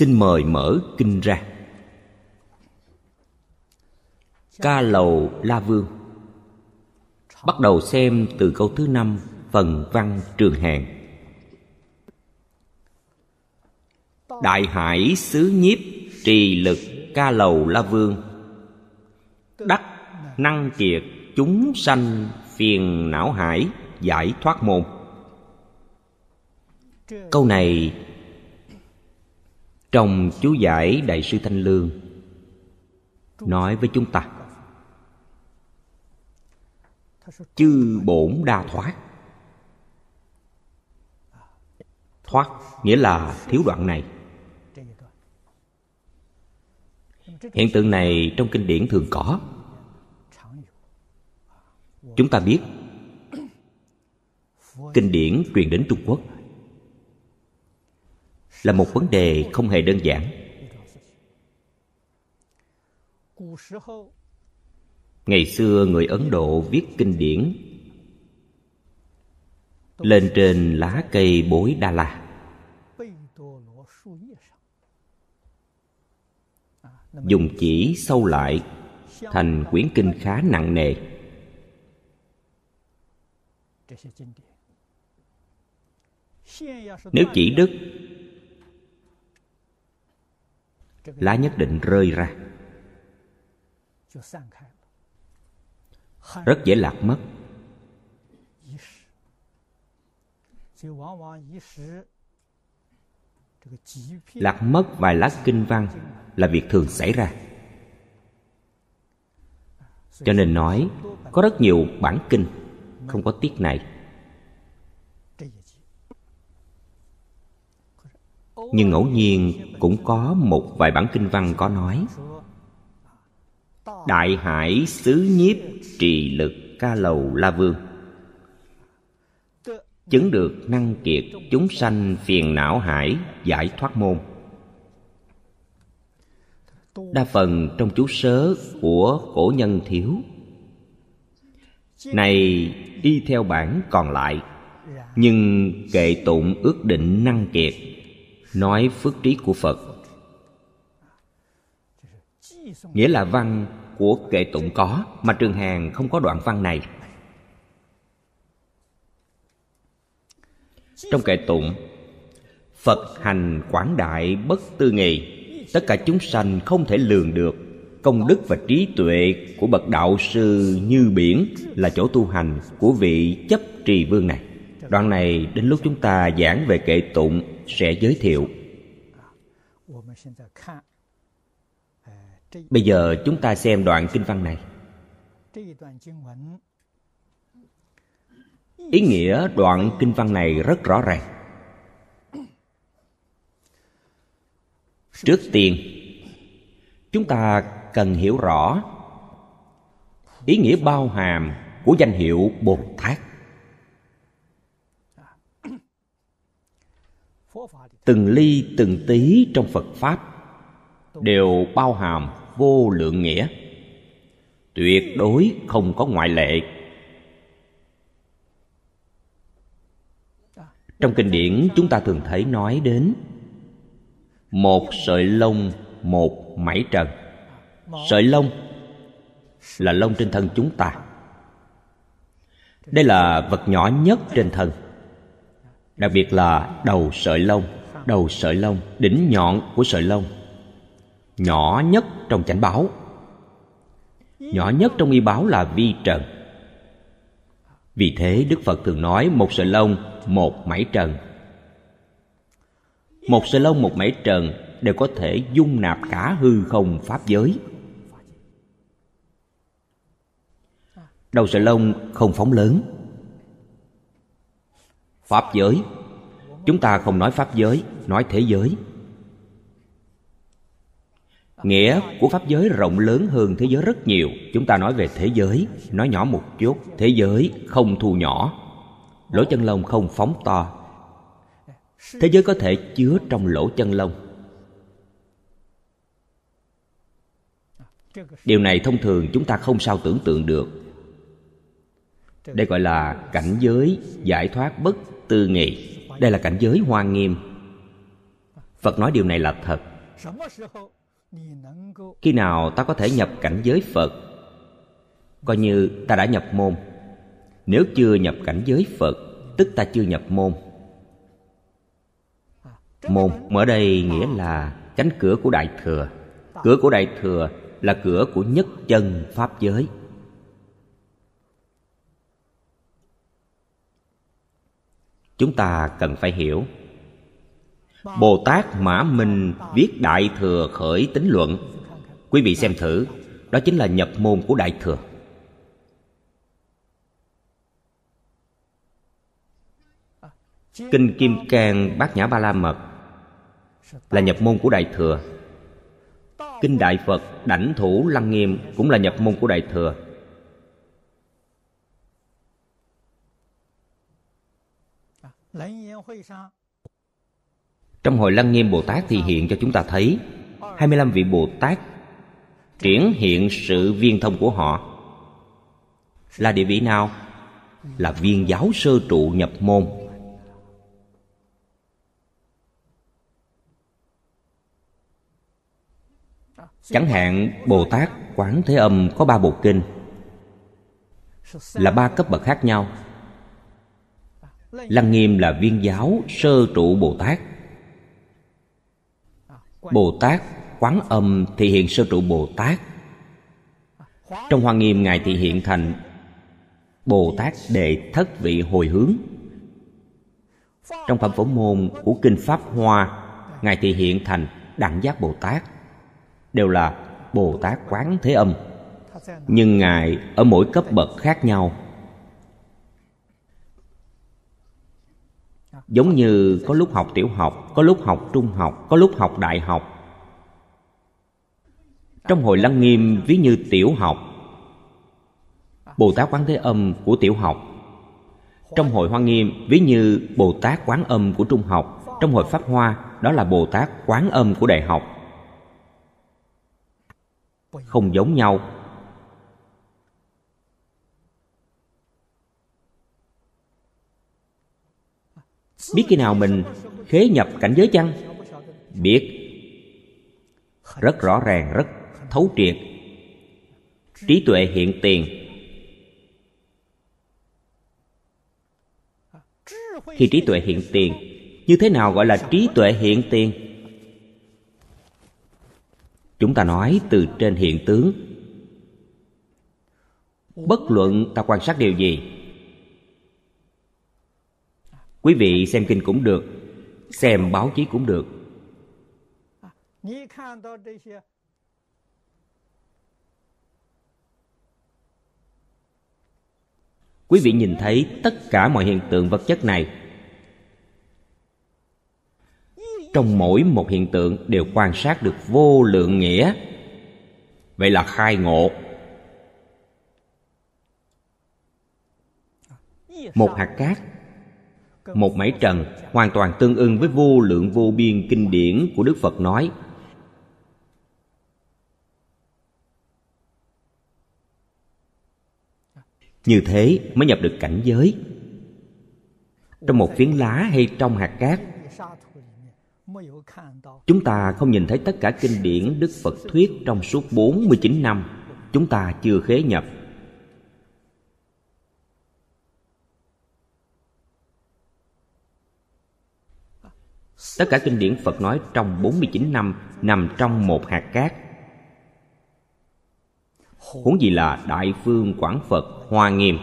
xin mời mở kinh ra. Ca lầu la vương. Bắt đầu xem từ câu thứ năm, phần văn trường hàng. Đại hải xứ nhiếp trì lực ca lầu la vương. Đắc năng kiệt chúng sanh phiền não hải giải thoát môn. Câu này trong chú giải đại sư thanh lương. Nói với chúng ta, chư bổn đa thoát. Thoát nghĩa là thiếu đoạn này. Hiện tượng này trong kinh điển thường có. Chúng ta biết, kinh điển truyền đến trung quốc là một vấn đề không hề đơn giản. Ngày xưa người ấn độ viết kinh điển lên trên lá cây bối đa la. Dùng chỉ sâu lại thành quyển kinh khá nặng nề. Nếu chỉ Đức lá nhất định rơi ra. Rất dễ lạc mất. Lạc mất vài lá kinh văn là việc thường xảy ra. Cho nên nói, có rất nhiều bản kinh, không có tiết này. Nhưng ngẫu nhiên cũng có một vài bản kinh văn có nói, đại hải xứ nhiếp trì lực ca lầu la vương. Chứng được năng kiệt chúng sanh phiền não hải giải thoát môn. Đa phần trong chú sớ của cổ nhân thiếu, này đi theo bản còn lại, nhưng kệ tụng ước định năng kiệt nói phước trí của phật. Nghĩa là văn của kệ tụng có, mà trường hàng không có đoạn văn này. Trong kệ tụng, phật hành quảng đại bất tư nghị tất cả chúng sanh không thể lường được công đức và trí tuệ của bậc đạo sư như biển là chỗ tu hành của vị chấp trì vương này. Đoạn này đến lúc chúng ta giảng về kệ tụng sẽ giới thiệu. Bây giờ chúng ta xem đoạn kinh văn này. Ý nghĩa đoạn kinh văn này rất rõ ràng. Trước tiên, chúng ta cần hiểu rõ ý nghĩa bao hàm của danh hiệu bồ tát. Từng ly từng tí trong phật pháp, đều bao hàm vô lượng nghĩa, tuyệt đối không có ngoại lệ. Trong kinh điển, chúng ta thường thấy nói đến một sợi lông, một mảy trần. Sợi lông là lông trên thân chúng ta. Đây là vật nhỏ nhất trên thân, đặc biệt là đầu sợi lông đầu sợi lông, đỉnh nhọn của sợi lông. Nhỏ nhất trong chánh báo. Nhỏ nhất trong y báo là vi trần. Vì thế, đức phật thường nói một sợi lông, một mảy trần. Một sợi lông, một mảy trần đều có thể dung nạp cả hư không pháp giới. Đầu sợi lông không phóng lớn. Pháp giới. Chúng ta không nói pháp giới nói thế giới. Nghĩa của pháp giới rộng lớn hơn thế giới rất nhiều. Chúng ta nói về thế giới, nói nhỏ một chút. Thế giới không thu nhỏ, lỗ chân lông không phóng to. Thế giới có thể chứa trong lỗ chân lông. Điều này thông thường chúng ta không sao tưởng tượng được. Đây gọi là cảnh giới giải thoát bất tư nghị. Đây là cảnh giới hoa nghiêm phật nói điều này là thật. Khi nào ta có thể nhập cảnh giới phật? Coi như ta đã nhập môn. Nếu chưa nhập cảnh giới phật, tức ta chưa nhập môn. Môn mở đây nghĩa là cánh cửa của đại thừa. Cửa của đại thừa là cửa của nhất chân pháp giới. Chúng ta cần phải hiểu bồ tát mã minh viết đại thừa khởi tính luận. Quý vị xem thử, đó chính là nhập môn của đại thừa. Kinh kim cang bát nhã ba la mật là nhập môn của đại thừa. Kinh đại phật đảnh thủ lăng nghiêm cũng là nhập môn của đại thừa trong hội lăng nghiêm bồ tát thì hiện cho chúng ta thấy 25 vị bồ tát triển hiện sự viên thông của họ. Là địa vị nào? Là viên giáo sơ trụ nhập môn. Chẳng hạn, bồ tát quán thế âm có ba bộ kinh, là ba cấp bậc khác nhau. Lăng nghiêm là viên giáo sơ trụ bồ tát bồ tát quán âm thị hiện sơ trụ bồ tát trong hoa nghiêm, ngài thị hiện thành bồ tát đệ thất vị hồi hướng. Trong phẩm phổ môn của kinh pháp hoa, ngài thị hiện thành đẳng giác bồ tát đều là bồ tát quán thế âm. Nhưng ngài ở mỗi cấp bậc khác nhau. Giống như có lúc học tiểu học, có lúc học trung học, có lúc học đại học. Trong hội lăng nghiêm, ví như tiểu học. Bồ tát quán thế âm của tiểu học. Trong hội hoa nghiêm, ví như bồ tát quán âm của trung học. Trong hội pháp hoa, đó là bồ tát quán âm của đại học. Không giống nhau biết khi nào mình khế nhập cảnh giới chăng? Biết. Rất rõ ràng, rất thấu triệt. Trí tuệ hiện tiền. Khi trí tuệ hiện tiền, như thế nào gọi là trí tuệ hiện tiền? Chúng ta nói từ trên hiện tướng. Bất luận ta quan sát điều gì quý vị xem kinh cũng được, xem báo chí cũng được. Quý vị nhìn thấy tất cả mọi hiện tượng vật chất này. Trong mỗi một hiện tượng đều quan sát được vô lượng nghĩa. Vậy là khai ngộ. Một hạt cát một mảy trần hoàn toàn tương ưng với vô lượng vô biên kinh điển của đức phật nói. Như thế mới nhập được cảnh giới. Trong một phiến lá hay trong hạt cát, Chúng ta không nhìn thấy tất cả kinh điển Đức Phật thuyết trong suốt 49 năm. Chúng ta chưa khế nhập. Tất cả kinh điển Phật nói trong 49 năm nằm trong một hạt cát. Huống gì là Đại Phương Quảng Phật Hoa Nghiêm.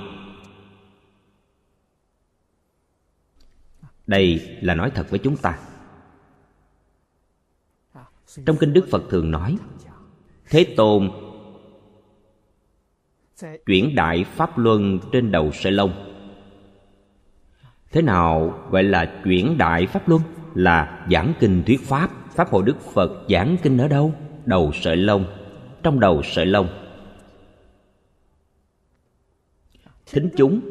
Đây là nói thật với chúng ta. Trong kinh đức phật thường nói, thế tôn chuyển đại pháp luân trên đầu sợi lông thế nào gọi là chuyển đại pháp luân? Là giảng kinh thuyết pháp. Pháp hội đức phật giảng kinh ở đâu? Đầu sợi lông. Trong đầu sợi lông. Thính chúng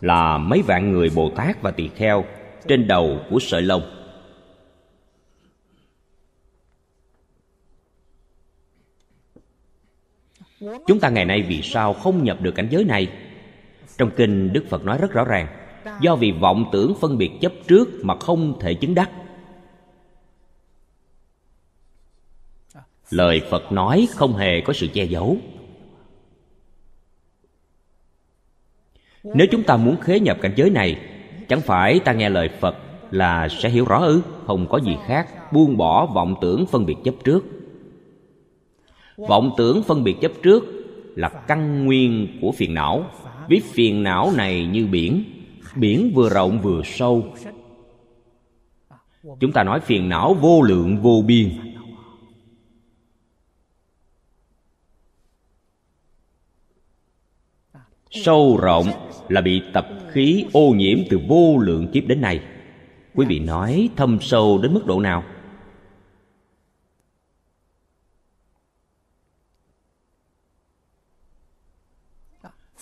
là mấy vạn người bồ tát và tỳ kheo trên đầu của sợi lông. Chúng ta ngày nay vì sao không nhập được cảnh giới này? Trong kinh đức phật nói rất rõ ràng do vì vọng tưởng phân biệt chấp trước mà không thể chứng đắc. Lời phật nói không hề có sự che giấu. Nếu chúng ta muốn khế nhập cảnh giới này, chẳng phải ta nghe lời phật là sẽ hiểu rõ ư? Không có gì khác, buông bỏ vọng tưởng phân biệt chấp trước. Vọng tưởng phân biệt chấp trước là căn nguyên của phiền não. Biết phiền não này như biển biển vừa rộng vừa sâu. Chúng ta nói phiền não vô lượng vô biên. Sâu rộng là bị tập khí ô nhiễm từ vô lượng kiếp đến nay. Quý vị nói thâm sâu đến mức độ nào?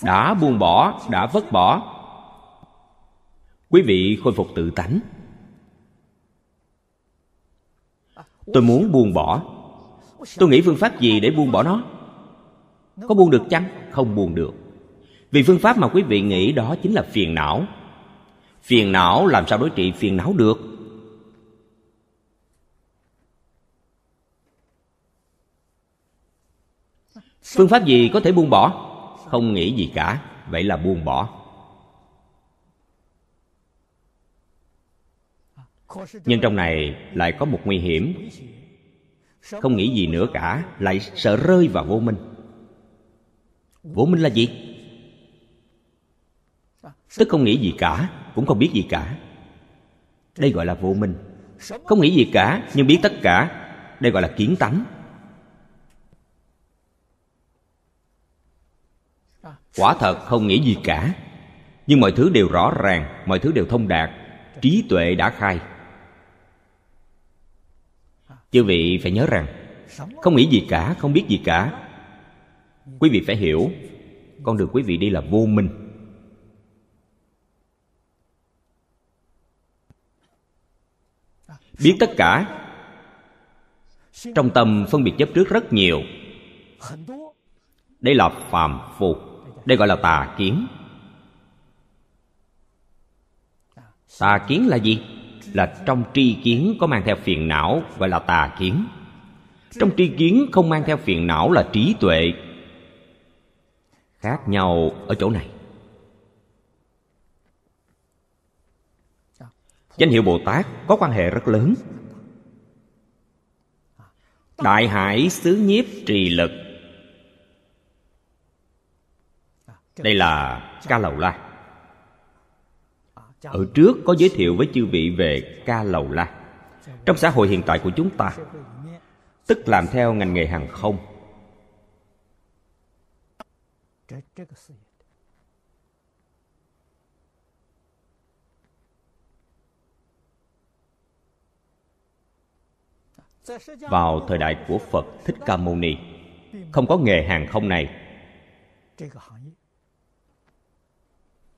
Đã buông bỏ, đã vứt bỏ quý vị khôi phục tự tánh. Tôi muốn buông bỏ. Tôi nghĩ phương pháp gì để buông bỏ nó? Có buông được chăng? Không buông được. Vì phương pháp mà quý vị nghĩ đó chính là phiền não. Phiền não làm sao đối trị phiền não được? Phương pháp gì có thể buông bỏ? Không nghĩ gì cả. Vậy là buông bỏ. Nhưng trong này lại có một nguy hiểm. Không nghĩ gì nữa cả, lại sợ rơi vào vô minh. Vô minh là gì? Tức không nghĩ gì cả, cũng không biết gì cả. Đây gọi là vô minh. Không nghĩ gì cả, nhưng biết tất cả. Đây gọi là kiến tánh. Quả thật không nghĩ gì cả. Nhưng mọi thứ đều rõ ràng, mọi thứ đều thông đạt. Trí tuệ đã khai chư vị phải nhớ rằng, không nghĩ gì cả, không biết gì cả. Quý vị phải hiểu, con đường quý vị đi là vô minh. Biết tất cả, trong tâm phân biệt chấp trước rất nhiều. Đây là phàm phu, đây gọi là tà kiến. Tà kiến là gì? Là trong tri kiến có mang theo phiền não gọi là tà kiến. Trong tri kiến không mang theo phiền não là trí tuệ. Khác nhau ở chỗ này. Danh hiệu bồ tát có quan hệ rất lớn. Đại hải xứ nhiếp trì lực. Đây là ca lầu la ở trước có giới thiệu với chư vị về ca lầu la. Trong xã hội hiện tại của chúng ta, tức làm theo ngành nghề hàng không. Vào thời đại của phật thích ca mâu ni, không có nghề hàng không này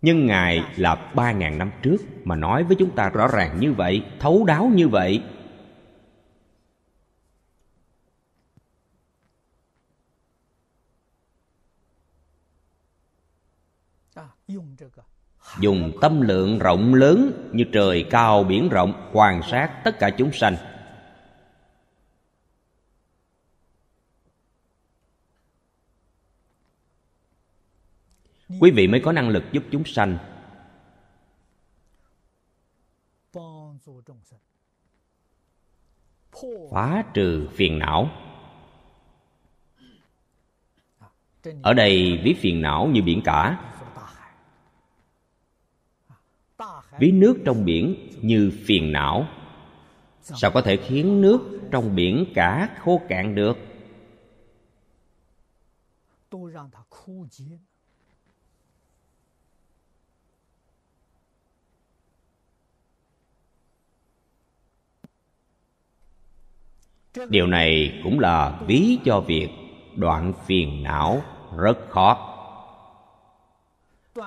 nhưng ngài là ba ngàn năm trước mà nói với chúng ta rõ ràng như vậy, thấu đáo như vậy. Dùng tâm lượng rộng lớn như trời cao biển rộng, quan sát tất cả chúng sanh. Quý vị mới có năng lực giúp chúng sanh. Phá trừ phiền não. Ở đây ví phiền não như biển cả. Ví nước trong biển như phiền não. Sao có thể khiến nước trong biển cả khô cạn được? Điều này cũng là ví cho việc đoạn phiền não rất khó.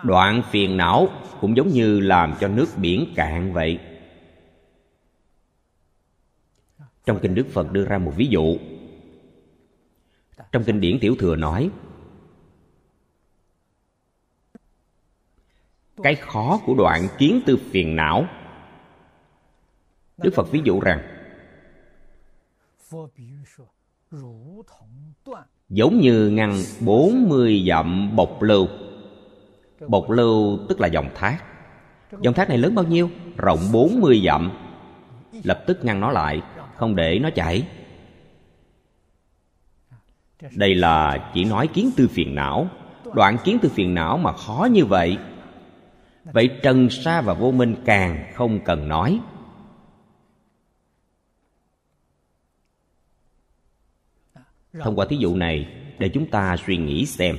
Đoạn phiền não cũng giống như làm cho nước biển cạn vậy. Trong kinh đức phật đưa ra một ví dụ. Trong kinh điển tiểu thừa nói, cái khó của đoạn kiến tư phiền não. Đức phật ví dụ rằng giống như ngăn 40 dặm bộc lưu. Bộc lưu tức là dòng thác. Dòng thác này lớn bao nhiêu? Rộng 40 dặm. Lập tức ngăn nó lại, không để nó chảy. Đây là chỉ nói kiến tư phiền não. Đoạn kiến tư phiền não mà khó như vậy. Vậy trần sa và vô minh càng không cần nói. Thông qua thí dụ này, để chúng ta suy nghĩ xem.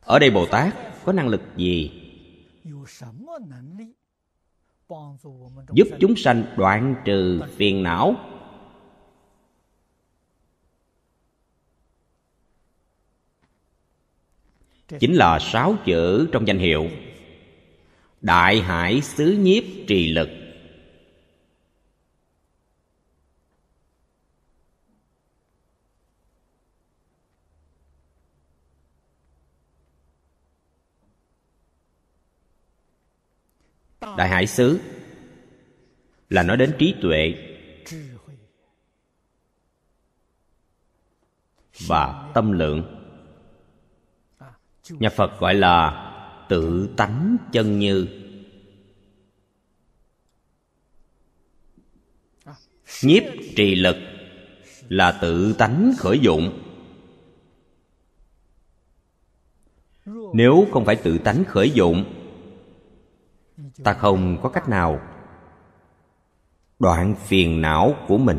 Ở đây bồ tát có năng lực gì? Giúp chúng sanh đoạn trừ phiền não. Chính là sáu chữ trong danh hiệu đại hải xứ nhiếp trì lực. Đại hải xứ, là nói đến trí tuệ. Và tâm lượng. Nhà phật gọi là tự tánh chân như. Nhiếp trì lực là tự tánh khởi dụng. Nếu không phải tự tánh khởi dụng ta không có cách nào. Đoạn phiền não của mình.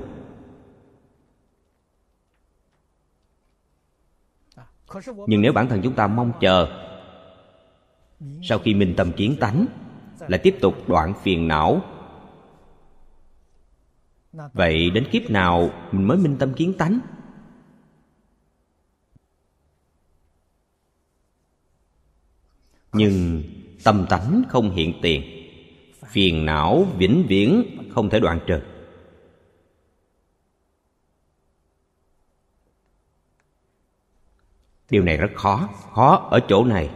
Nhưng nếu bản thân chúng ta mong chờ, sau khi minh tâm kiến tánh, lại tiếp tục đoạn phiền não, vậy đến kiếp nào mình mới minh tâm kiến tánh? Nhưng tâm tánh không hiện tiền, phiền não vĩnh viễn không thể đoạn trừ. Điều này rất khó khó ở chỗ này.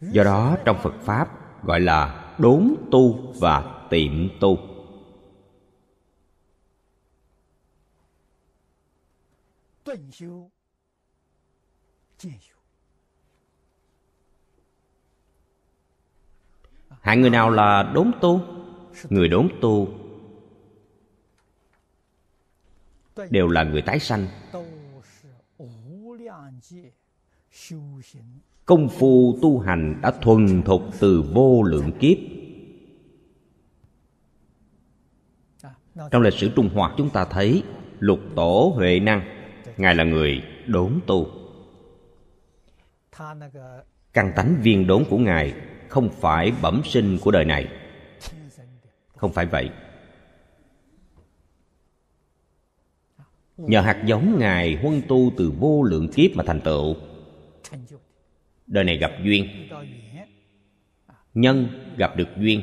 Do đó, trong phật pháp gọi là đốn tu và tiệm tu hạng người nào là đốn tu? Người đốn tu đều là người tái sanh. Công phu tu hành đã thuần thục từ vô lượng kiếp. Trong lịch sử trung hoa, chúng ta thấy lục tổ huệ năng, ngài là người đốn tu căn tánh viên đốn của ngài không phải bẩm sinh của đời này. Không phải vậy. Nhờ hạt giống ngài huân tu từ vô lượng kiếp mà thành tựu. Đời này gặp duyên. Nhân gặp được duyên,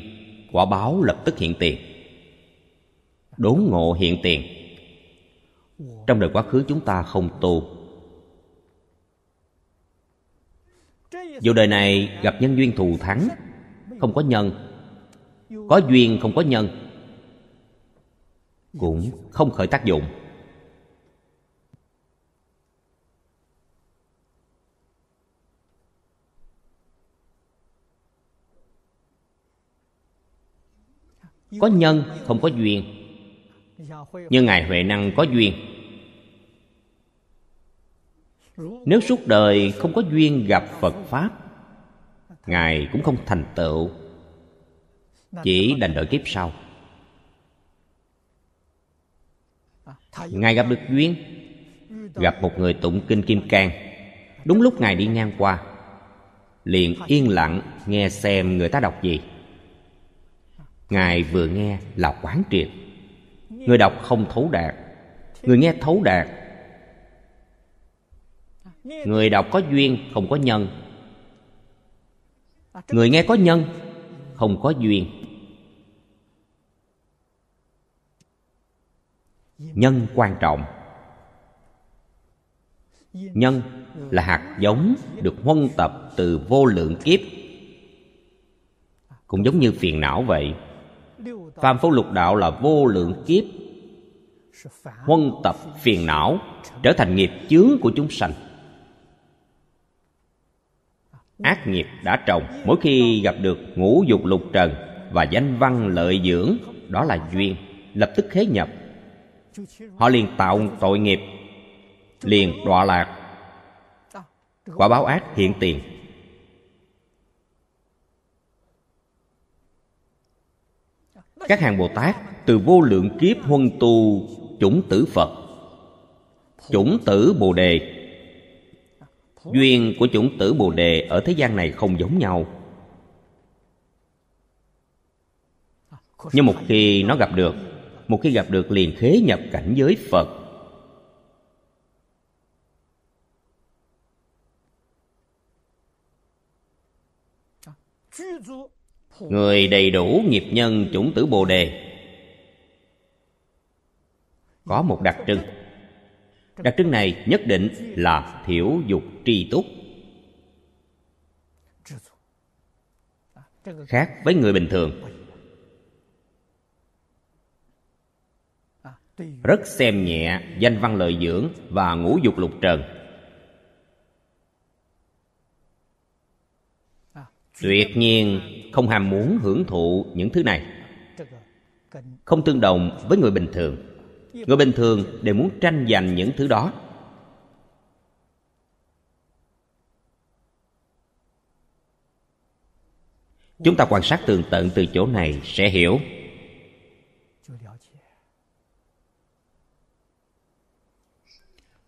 quả báo lập tức hiện tiền. Đốn ngộ hiện tiền. Trong đời quá khứ chúng ta không tu. Dù đời này gặp nhân duyên thù thắng. Không có nhân. Có duyên, không có nhân. Cũng không khởi tác dụng. Có nhân, không có duyên. Như ngài huệ năng có duyên nếu suốt đời không có duyên gặp phật pháp, ngài cũng không thành tựu, chỉ đành đợi kiếp sau. Ngài gặp được duyên, gặp một người tụng kinh kim cang. Đúng lúc ngài đi ngang qua, liền yên lặng nghe xem người ta đọc gì. Ngài vừa nghe là quán triệt. Người đọc không thấu đạt, người nghe thấu đạt người đọc có duyên, không có nhân. Người nghe có nhân, không có duyên. Nhân quan trọng. Nhân là hạt giống được huân tập từ vô lượng kiếp. Cũng giống như phiền não vậy. Phàm phu lục đạo là vô lượng kiếp. Huân tập phiền não, trở thành nghiệp chướng của chúng sanh ác nghiệp đã trồng, mỗi khi gặp được ngũ dục lục trần và danh văn lợi dưỡng, đó là duyên, lập tức khế nhập. Họ liền tạo tội nghiệp, liền đọa lạc. Quả báo ác hiện tiền. Các hàng bồ tát từ vô lượng kiếp huân tu chủng tử phật, chủng tử bồ đề duyên của chủng tử bồ đề ở thế gian này không giống nhau. Nhưng một khi nó gặp được, một khi gặp được liền khế nhập cảnh giới phật. Người đầy đủ nghiệp nhân chủng tử bồ đề. Có một đặc trưng đặc trưng này nhất định là thiểu dục tri túc. Khác với người bình thường. Rất xem nhẹ danh văn lợi dưỡng và ngũ dục lục trần. Tuyệt nhiên không ham muốn hưởng thụ những thứ này. Không tương đồng với người bình thường người bình thường đều muốn tranh giành những thứ đó. Chúng ta quan sát tường tận từ chỗ này sẽ hiểu.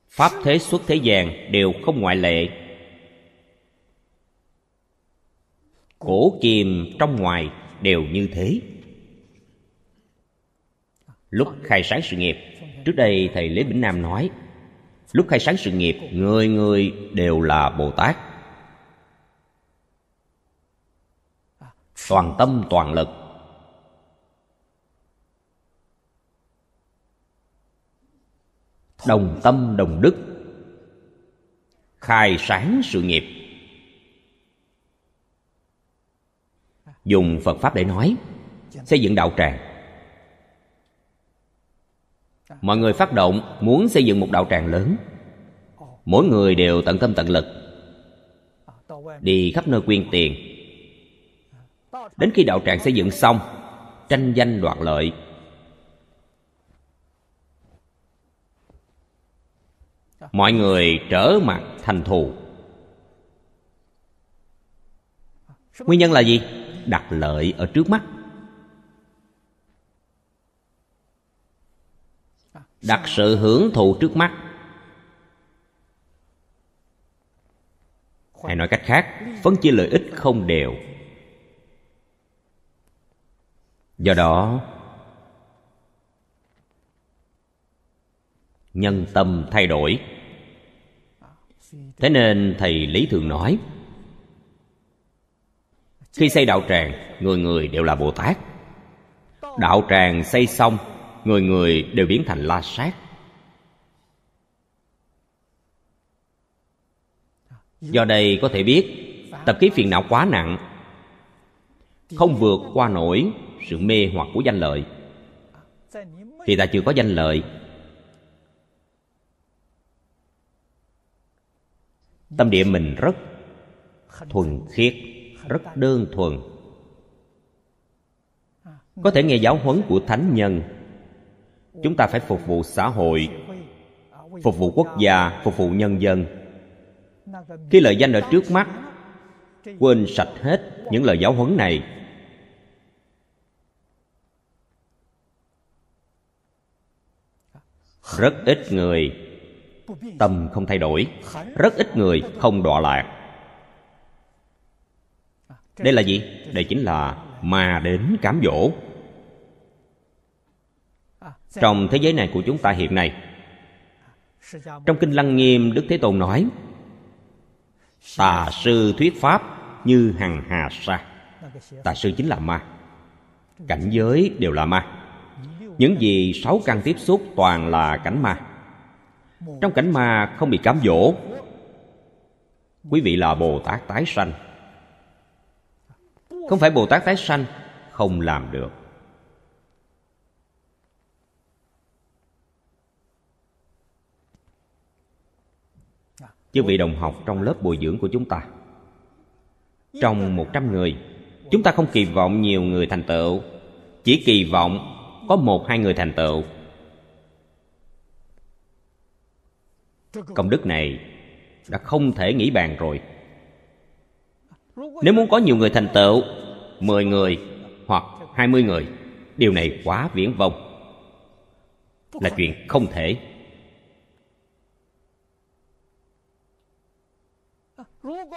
Pháp thế xuất thế gian đều không ngoại lệ. Cổ kim trong ngoài đều như thế lúc khai sáng sự nghiệp, trước đây thầy lê Bỉnh nam nói, lúc khai sáng sự nghiệp, người người đều là bồ tát toàn tâm, toàn lực. Đồng tâm, đồng đức. Khai sáng sự nghiệp. Dùng phật pháp để nói, xây dựng đạo tràng mọi người phát động muốn xây dựng một đạo tràng lớn. Mỗi người đều tận tâm tận lực. Đi khắp nơi quyên tiền. Đến khi đạo tràng xây dựng xong, tranh danh đoạt lợi. Mọi người trở mặt thành thù. Nguyên nhân là gì? Đặt lợi ở trước mắt. Đặt sự hưởng thụ trước mắt. Hay nói cách khác, phân chia lợi ích không đều. Do đó, nhân tâm thay đổi. Thế nên thầy lý thường nói, khi xây đạo tràng, người người đều là bồ tát. Đạo tràng xây xong người người đều biến thành la sát. Do đây có thể biết, tập khí phiền não quá nặng, không vượt qua nổi sự mê hoặc của danh lợi. Thì ta chưa có danh lợi. Tâm địa mình rất thuần khiết, rất đơn thuần. Có thể nghe giáo huấn của thánh nhân chúng ta phải phục vụ xã hội, phục vụ quốc gia, phục vụ nhân dân. Khi lợi danh ở trước mắt, quên sạch hết những lời giáo huấn này. Rất ít người, tâm không thay đổi. Rất ít người không đọa lạc. Đây là gì? Đây chính là mà đến cám dỗ. Dạ. trong thế giới này của chúng ta hiện nay, trong kinh lăng nghiêm, đức thế tôn nói, tà sư thuyết pháp như hằng hà sa. Tà sư chính là ma. Cảnh giới đều là ma. Những gì sáu căn tiếp xúc toàn là cảnh ma. Trong cảnh ma không bị cám dỗ. Quý vị là bồ tát tái sanh. Không phải bồ tát tái sanh không làm được. Chư vị đồng học trong lớp bồi dưỡng của chúng ta. Trong một trăm người, Chúng ta không kỳ vọng nhiều người thành tựu, Chỉ kỳ vọng có một hai người thành tựu. Công đức này đã không thể nghĩ bàn rồi. Nếu muốn có nhiều người thành tựu, mười người hoặc hai mươi người, Điều này quá viễn vông. Là chuyện không thể.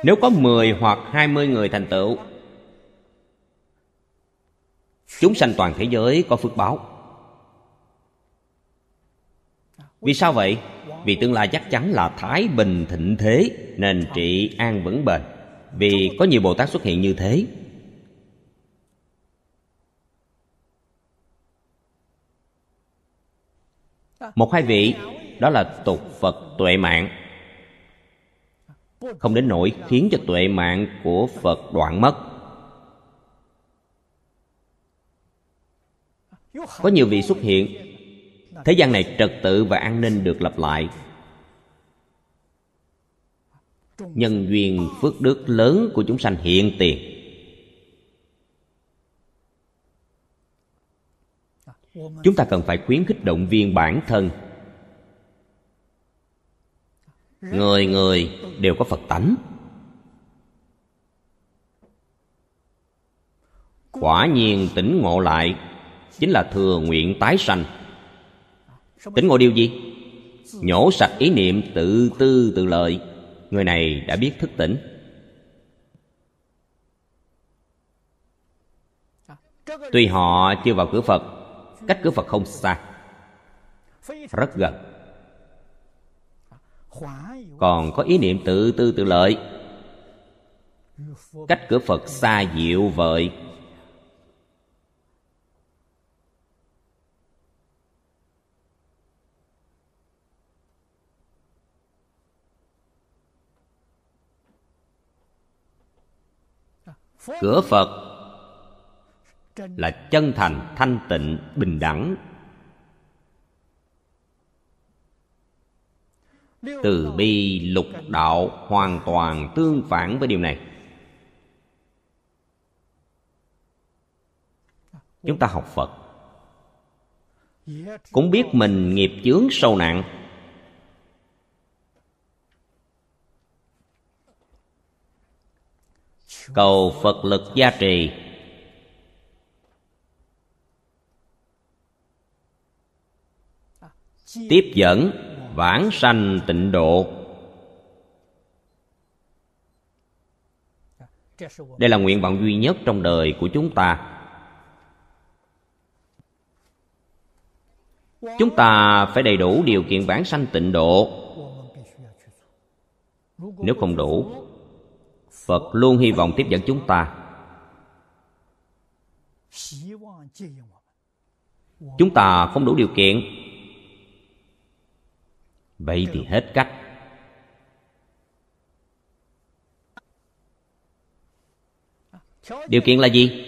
Nếu có 10 hoặc 20 người thành tựu, Chúng sanh toàn thế giới có phước báo. Vì sao vậy? Vì tương lai chắc chắn là thái bình thịnh thế, Nên trị an vững bền. Vì có nhiều Bồ Tát xuất hiện như thế. Một hai vị, Đó là tục Phật tuệ mạng không đến nỗi khiến cho tuệ mạng của phật đoạn mất. Có nhiều vị xuất hiện. Thế gian này trật tự và an ninh được lập lại. Nhân duyên phước đức lớn của chúng sanh hiện tiền. Chúng ta cần phải khuyến khích động viên bản thân người người đều có phật tánh. Quả nhiên tỉnh ngộ lại chính là thừa nguyện tái sanh. Tỉnh ngộ điều gì? Nhổ sạch ý niệm tự tư tự lợi. Người này đã biết thức tỉnh. Tuy họ chưa vào cửa phật, cách cửa phật không xa. Rất gần còn có ý niệm tự tư tự lợi. Cách cửa phật xa diệu vời. Cửa phật là chân thành, thanh tịnh, bình đẳng. Từ bi lục đạo hoàn toàn tương phản với điều này. Chúng ta học phật. Cũng biết mình nghiệp chướng sâu nặng. Cầu phật lực gia trì. Tiếp dẫn vãng sanh tịnh độ. Đây là nguyện vọng duy nhất trong đời của chúng ta. Chúng ta phải đầy đủ điều kiện vãng sanh tịnh độ. Nếu không đủ, phật luôn hy vọng tiếp dẫn chúng ta. Chúng ta không đủ điều kiện vậy thì hết cách. Điều kiện là gì?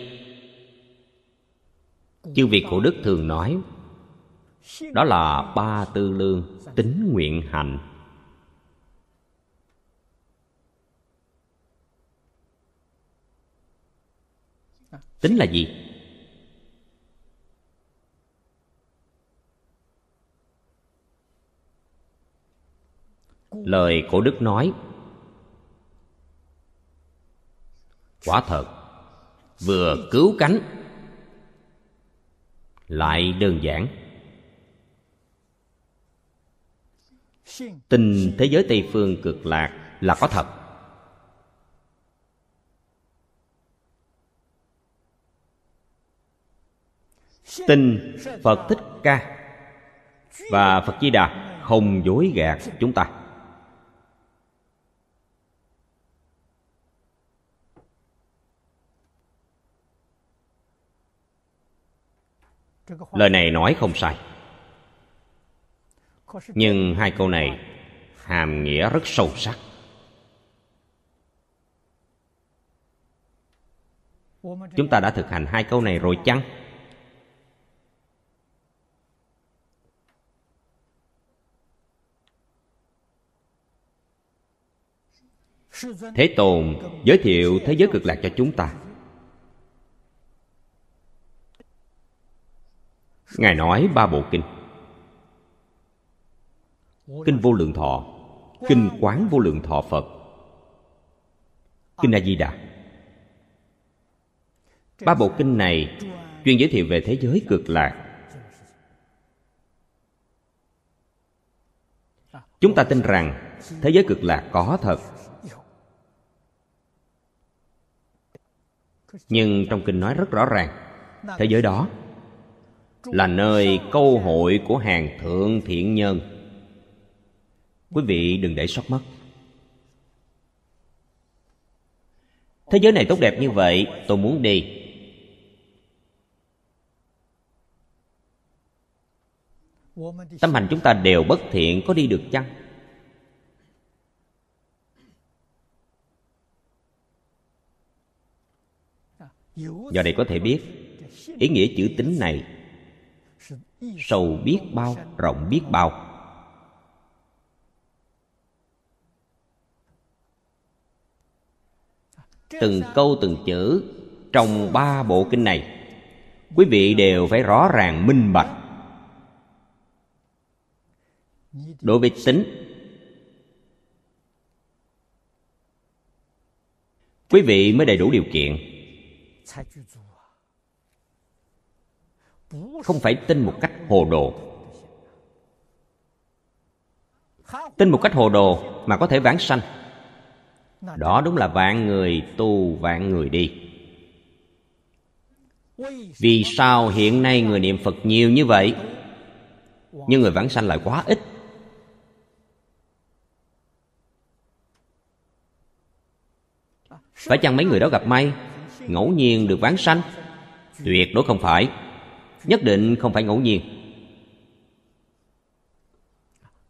Chư vị cổ đức thường nói, đó là ba tư lương tính nguyện hạnh tính là gì? Lời cổ đức nói, quả thật, vừa cứu cánh, lại đơn giản. Tin thế giới tây phương cực lạc là có thật. Tin phật thích ca và phật di đà không dối gạt chúng ta. Lời này nói không sai. Nhưng hai câu này hàm nghĩa rất sâu sắc. Chúng ta đã thực hành hai câu này rồi chăng? Thế tôn giới thiệu thế giới cực lạc cho chúng ta. Ngài nói ba bộ kinh. Kinh vô lượng thọ, kinh quán vô lượng thọ phật. Kinh a di đà. Ba bộ kinh này chuyên giới thiệu về thế giới cực lạc. Chúng ta tin rằng thế giới cực lạc có thật. Nhưng trong kinh nói rất rõ ràng, thế giới đó là nơi câu hội của hàng thượng thiện nhân. Quý vị đừng để sót mất thế giới này tốt đẹp như vậy, tôi muốn đi. Tâm hành chúng ta đều bất thiện, có đi được chăng? Do đây có thể biết, ý nghĩa chữ tính này sâu biết bao, rộng biết bao. Từng câu từng chữ trong ba bộ kinh này, quý vị đều phải rõ ràng minh bạch. Đối với tính, quý vị mới đầy đủ điều kiện không phải tin một cách hồ đồ. Tin một cách hồ đồ mà có thể vãng sanh. Đó đúng là vạn người tu, vạn người đi. Vì sao hiện nay người niệm phật nhiều như vậy? Nhưng người vãng sanh lại quá ít. Phải chăng mấy người đó gặp may, ngẫu nhiên được vãng sanh? Tuyệt đối không phải nhất định không phải ngẫu nhiên.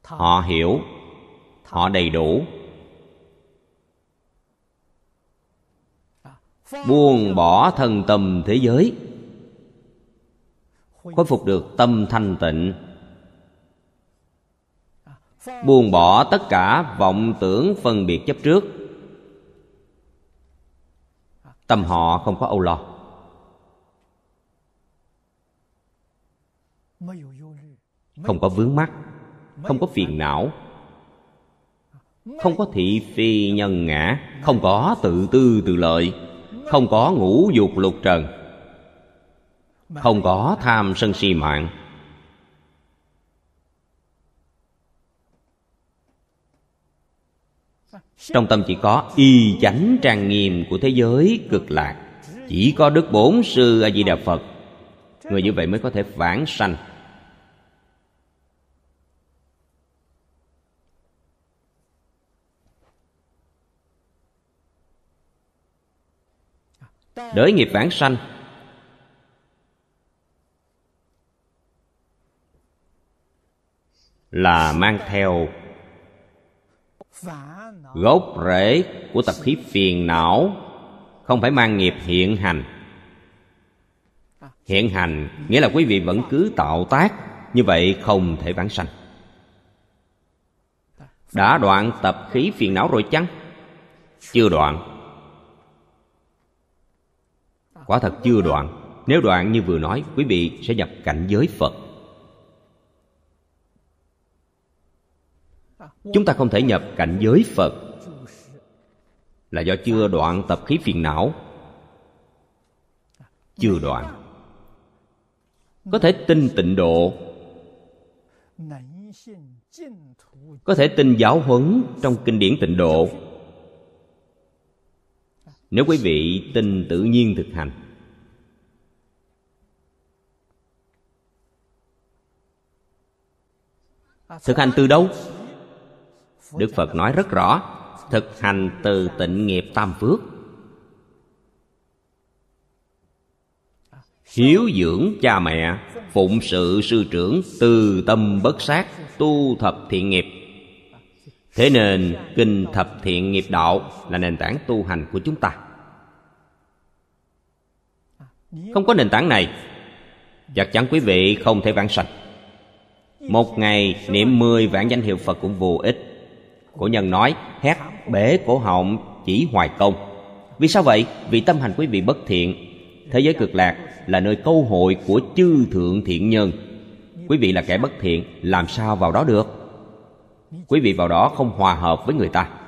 Họ hiểu. Họ đầy đủ. Buông bỏ thân tâm thế giới. Khôi phục được tâm thanh tịnh. Buông bỏ tất cả vọng tưởng phân biệt chấp trước. Tâm họ không có âu lo. Không có vướng mắc, không có phiền não, không có thị phi nhân ngã, không có tự tư tự lợi, không có ngũ dục lục trần, không có tham sân si mạng. Trong tâm chỉ có y chánh trang nghiêm của thế giới cực lạc. Chỉ có đức bổn sư a di đà phật. Người như vậy mới có thể vãng sanh. Đới nghiệp vãng sanh. Là mang theo gốc rễ của tập khí phiền não, không phải mang nghiệp hiện hành. Hiện hành nghĩa là quý vị vẫn cứ tạo tác, như vậy không thể vãng sanh. Đã đoạn tập khí phiền não rồi chăng? Chưa đoạn quả thật chưa đoạn. Nếu đoạn như vừa nói, quý vị sẽ nhập cảnh giới phật. Chúng ta không thể nhập cảnh giới phật. Là do chưa đoạn tập khí phiền não. Chưa đoạn. Có thể tin tịnh độ. Có thể tin giáo huấn trong kinh điển tịnh độ nếu quý vị tin tự nhiên thực hành thực hành từ đâu? Đức phật nói rất rõ, thực hành từ tịnh nghiệp tam phước. Hiếu dưỡng cha mẹ, phụng sự sư trưởng từ tâm bất sát, tu thập thiện nghiệp thế nên kinh thập thiện nghiệp đạo là nền tảng tu hành của chúng ta. Không có nền tảng này, chắc chắn quý vị không thể vãng sanh. Một ngày niệm mười vạn danh hiệu phật cũng vô ích. Cổ nhân nói, hét bể cổ họng, chỉ hoài công. Vì sao vậy? Vì tâm hành quý vị bất thiện. Thế giới cực lạc là nơi câu hội của chư thượng thiện nhân. Quý vị là kẻ bất thiện, làm sao vào đó được? Quý vị vào đó không hòa hợp với người ta.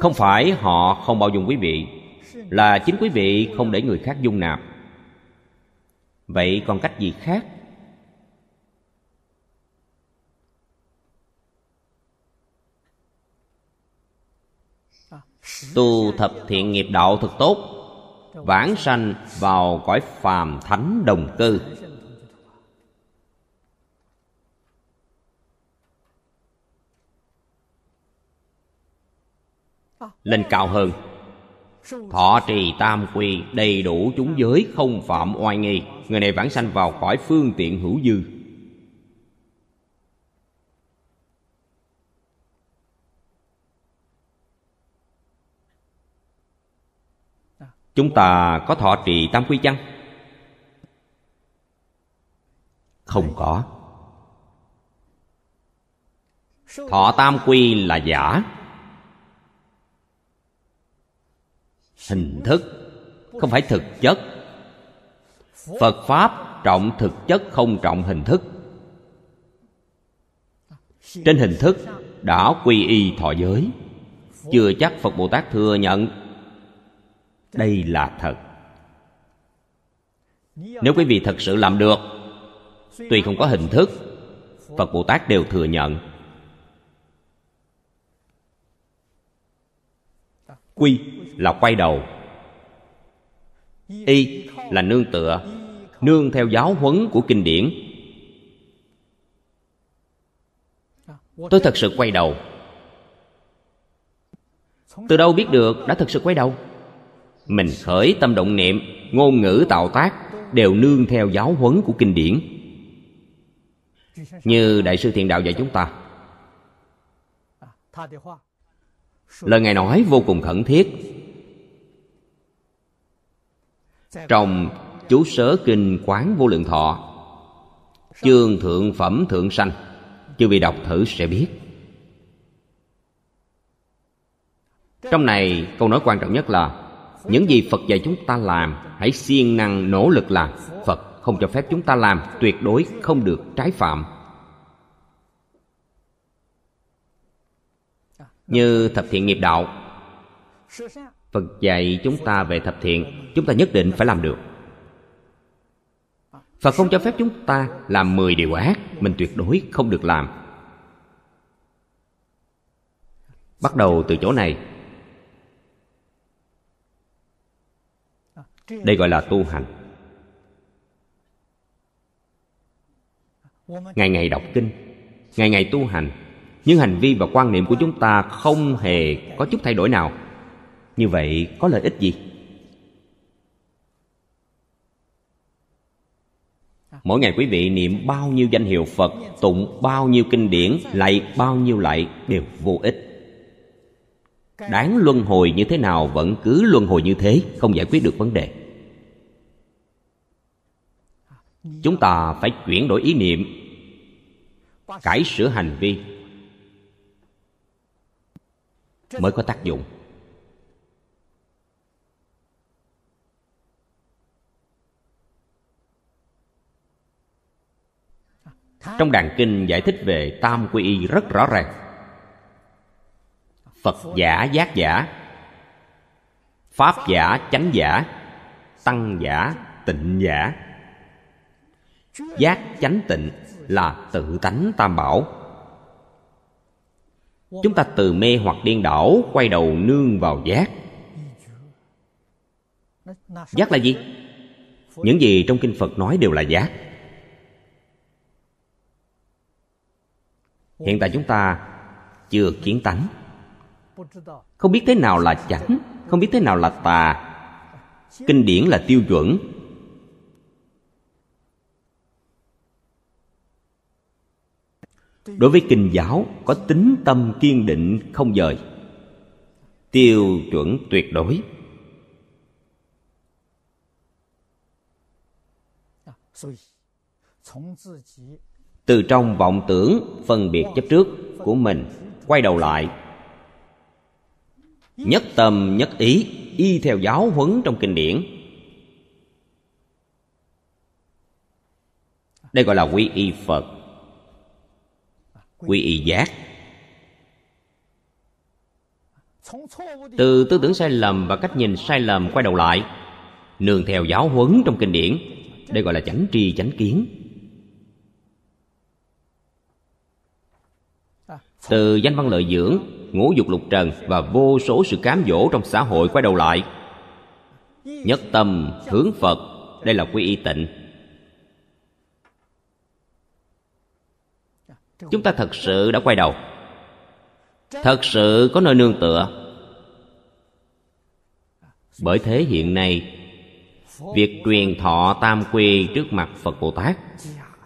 Không phải họ không bao dung quý vị, là chính quý vị không để người khác dung nạp. Vậy còn cách gì khác? Tu thập thiện nghiệp đạo thực tốt vãng sanh vào cõi phàm thánh đồng cư. Lên cao hơn. Thọ trì tam quy đầy đủ chúng giới không phạm oai nghi. Người này vãng sanh vào cõi phương tiện hữu dư. Chúng ta có thọ trì tam quy chăng? Không có. Thọ tam quy là giả. Hình thức không phải thực chất. Phật pháp trọng thực chất không trọng hình thức. Trên hình thức đã quy y thọ giới. Chưa chắc phật bồ tát thừa nhận đây là thật. Nếu quý vị thật sự làm được, tuy không có hình thức, phật bồ tát đều thừa nhận. Quy là quay đầu. Y là nương tựa, nương theo giáo huấn của kinh điển. Tôi thật sự quay đầu. Từ đâu biết được đã thật sự quay đầu? Mình khởi tâm động niệm, ngôn ngữ tạo tác đều nương theo giáo huấn của kinh điển. Như đại sư thiện đạo dạy chúng ta. Lời ngài nói vô cùng khẩn thiết. Trong chú sớ kinh quán vô lượng thọ, chương thượng phẩm thượng sanh chưa bị đọc thử sẽ biết. Trong này câu nói quan trọng nhất là những gì phật dạy chúng ta làm, hãy siêng năng nỗ lực làm. Phật không cho phép chúng ta làm, tuyệt đối không được trái phạm. Như thập thiện nghiệp đạo. Phật dạy chúng ta về thập thiện, chúng ta nhất định phải làm được. Phật không cho phép chúng ta làm mười điều ác, mình tuyệt đối không được làm. Bắt đầu từ chỗ này. Đây gọi là tu hành. Ngày ngày đọc kinh, ngày ngày tu hành, nhưng hành vi và quan niệm của chúng ta không hề có chút thay đổi nào. Như vậy có lợi ích gì? Mỗi ngày quý vị niệm bao nhiêu danh hiệu phật, tụng bao nhiêu kinh điển, lạy bao nhiêu lạy đều vô ích đáng luân hồi như thế nào vẫn cứ luân hồi như thế, không giải quyết được vấn đề. Chúng ta phải chuyển đổi ý niệm, cải sửa hành vi mới có tác dụng. Trong đàn kinh giải thích về tam quy y rất rõ ràng phật giả giác giả, pháp giả chánh giả, tăng giả tịnh giả. Giác chánh tịnh là tự tánh tam bảo. Chúng ta từ mê hoặc điên đảo quay đầu nương vào giác. Giác là gì? Những gì trong kinh phật nói đều là giác. Hiện tại chúng ta chưa kiến tánh không biết thế nào là chánh, không biết thế nào là tà. Kinh điển là tiêu chuẩn. Đối với kinh giáo, có tính tâm kiên định, không dời. Tiêu chuẩn tuyệt đối. Từ trong vọng tưởng, phân biệt chấp trước của mình, quay đầu lại nhất tâm, nhất ý, y theo giáo huấn trong kinh điển. Đây gọi là quy y phật, quy y giác. Từ tư tưởng sai lầm và cách nhìn sai lầm quay đầu lại, nương theo giáo huấn trong kinh điển. Đây gọi là chánh tri, chánh kiến. Từ danh văn lợi dưỡng ngũ dục lục trần và vô số sự cám dỗ trong xã hội quay đầu lại. Nhất tâm hướng phật, đây là quy y tịnh. Chúng ta thật sự đã quay đầu. Thật sự có nơi nương tựa. Bởi thế hiện nay, việc truyền thọ tam quy trước mặt phật bồ tát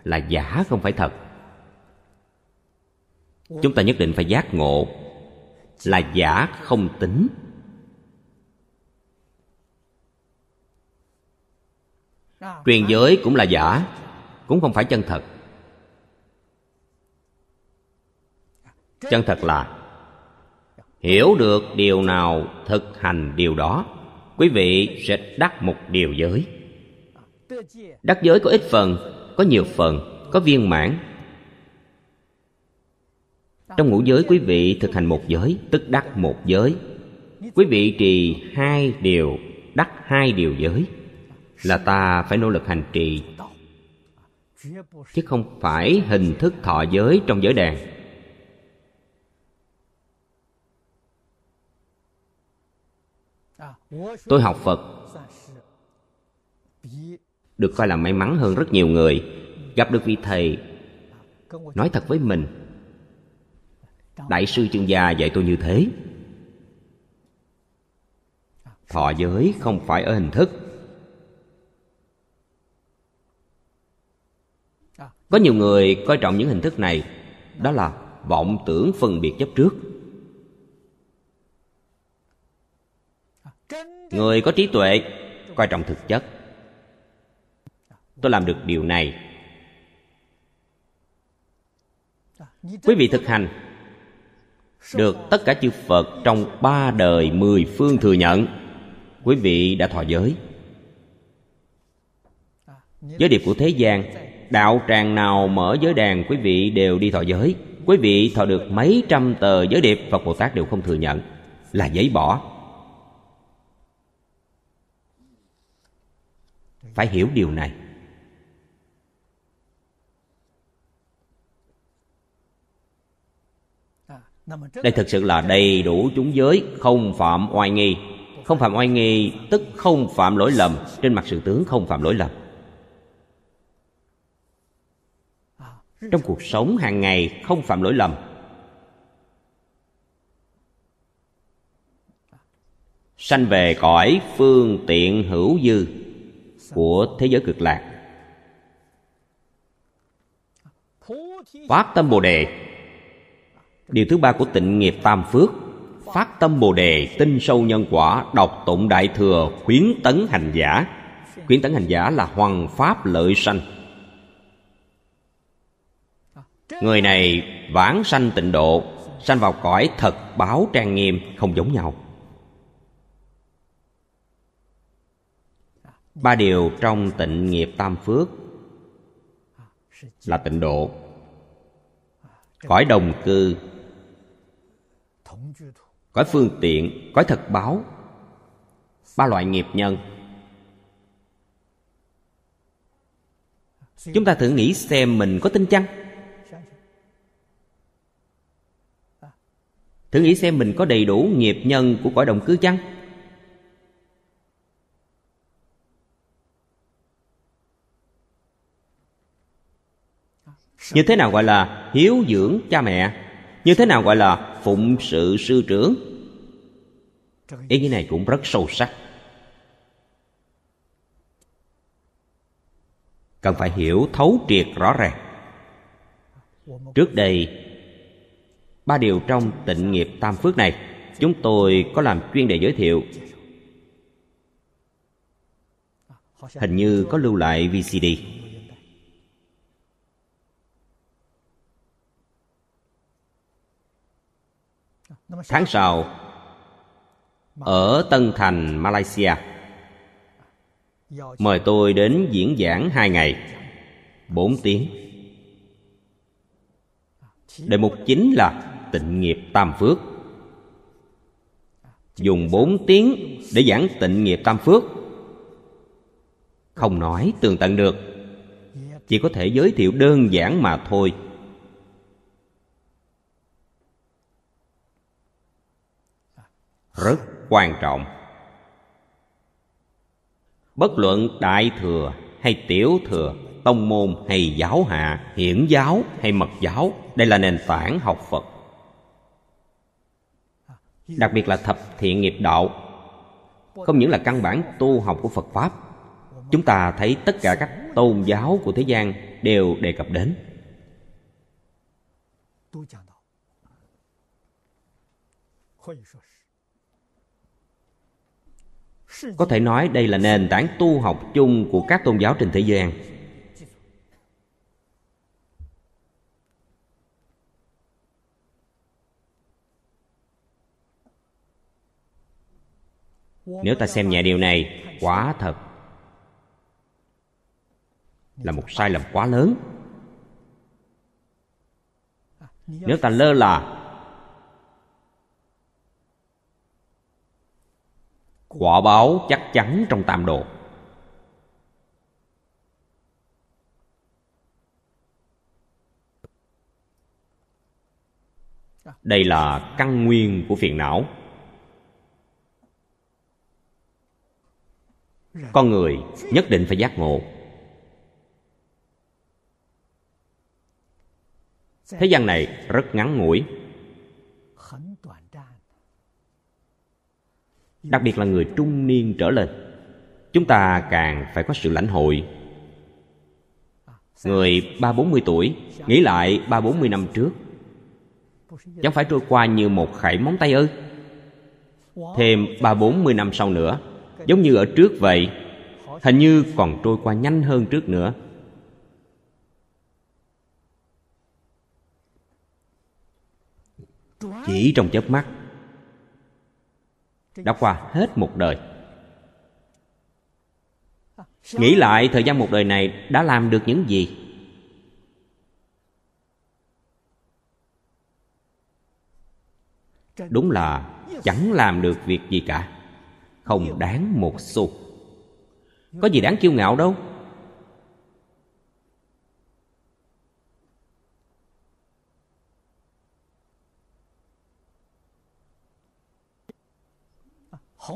là giả không phải thật. Chúng ta nhất định phải giác ngộ là giả không tính. Truyền giới cũng là giả, cũng không phải chân thật. Chân thật là hiểu được điều nào thực hành điều đó, quý vị sẽ đắc một điều giới. Đắc giới có ít phần, có nhiều phần, có viên mãn trong ngũ giới quý vị thực hành một giới, tức đắc một giới. Quý vị trì hai điều, đắc hai điều giới, là ta phải nỗ lực hành trì. Chứ không phải hình thức thọ giới trong giới đàn. Tôi học phật. Được coi là may mắn hơn rất nhiều người. Gặp được vị thầy, nói thật với mình đại sư chương gia dạy tôi như thế. Thọ giới không phải ở hình thức. Có nhiều người coi trọng những hình thức này. Đó là vọng tưởng phân biệt chấp trước. Người có trí tuệ coi trọng thực chất. Tôi làm được điều này. Quý vị thực hành được tất cả chư phật trong ba đời mười phương thừa nhận. Quý vị đã thọ giới. Giới điệp của thế gian, đạo tràng nào mở giới đàn, quý vị đều đi thọ giới. Quý vị thọ được mấy trăm tờ giới điệp, phật bồ tát đều không thừa nhận, là giấy bỏ. Phải hiểu điều này. Đây thực sự là đầy đủ chúng giới, không phạm oai nghi. Không phạm oai nghi, tức không phạm lỗi lầm. Trên mặt sự tướng không phạm lỗi lầm. Trong cuộc sống hàng ngày, không phạm lỗi lầm. Sanh về cõi phương tiện hữu dư của thế giới cực lạc. Phát tâm bồ đề điều thứ ba của tịnh nghiệp tam phước, phát tâm bồ đề tinh sâu nhân quả, đọc tụng đại thừa, khuyến tấn hành giả. Khuyến tấn hành giả là hoàng pháp lợi sanh. Người này vãng sanh tịnh độ, sanh vào cõi thật báo trang nghiêm, không giống nhau. Ba điều trong tịnh nghiệp tam phước là tịnh độ, cõi đồng cư cõi phương tiện cõi thật báo. Ba loại nghiệp nhân. Chúng ta thử nghĩ xem mình có tin chăng? Thử nghĩ xem mình có đầy đủ nghiệp nhân của cõi đồng cư chăng? Như thế nào gọi là hiếu dưỡng cha mẹ? Như thế nào gọi là phụng sự sư trưởng? Ý nghĩa này cũng rất sâu sắc. Cần phải hiểu thấu triệt rõ ràng. Trước đây, ba điều trong tịnh nghiệp tam phước này, chúng tôi có làm chuyên đề giới thiệu. Hình như có lưu lại vcd tháng sau, ở tân thành, malaysia, mời tôi đến diễn giảng hai ngày, bốn tiếng. Đề mục chính là tịnh nghiệp tam phước. Dùng bốn tiếng để giảng tịnh nghiệp tam phước. Không nói tường tận được, chỉ có thể giới thiệu đơn giản mà thôi. Rất quan trọng. Bất luận đại thừa hay tiểu thừa, tông môn hay giáo hạ, hiển giáo hay mật giáo, đây là nền tảng học phật. Đặc biệt là thập thiện nghiệp đạo, không những là căn bản tu học của phật pháp, chúng ta thấy tất cả các tôn giáo của thế gian đều đề cập đến có thể nói đây là nền tảng tu học chung của các tôn giáo trên thế gian. Nếu ta xem nhẹ điều này, quả thật là một sai lầm quá lớn. Nếu ta lơ là quả báo chắc chắn trong tam độ đây là căn nguyên của phiền não. Con người nhất định phải giác ngộ. Thế gian này rất ngắn ngủi. Đặc biệt là người trung niên trở lên. Chúng ta càng phải có sự lãnh hội. Người ba bốn mươi tuổi, nghĩ lại ba bốn mươi năm trước. Chẳng phải trôi qua như một khải móng tay ư? Thêm ba bốn mươi năm sau nữa, giống như ở trước vậy, hình như còn trôi qua nhanh hơn trước nữa. Chỉ trong chớp mắt đã qua hết một đời. Nghĩ lại, thời gian một đời này đã làm được những gì? Đúng là chẳng làm được việc gì cả. Không đáng một xu. Có gì đáng kiêu ngạo đâu.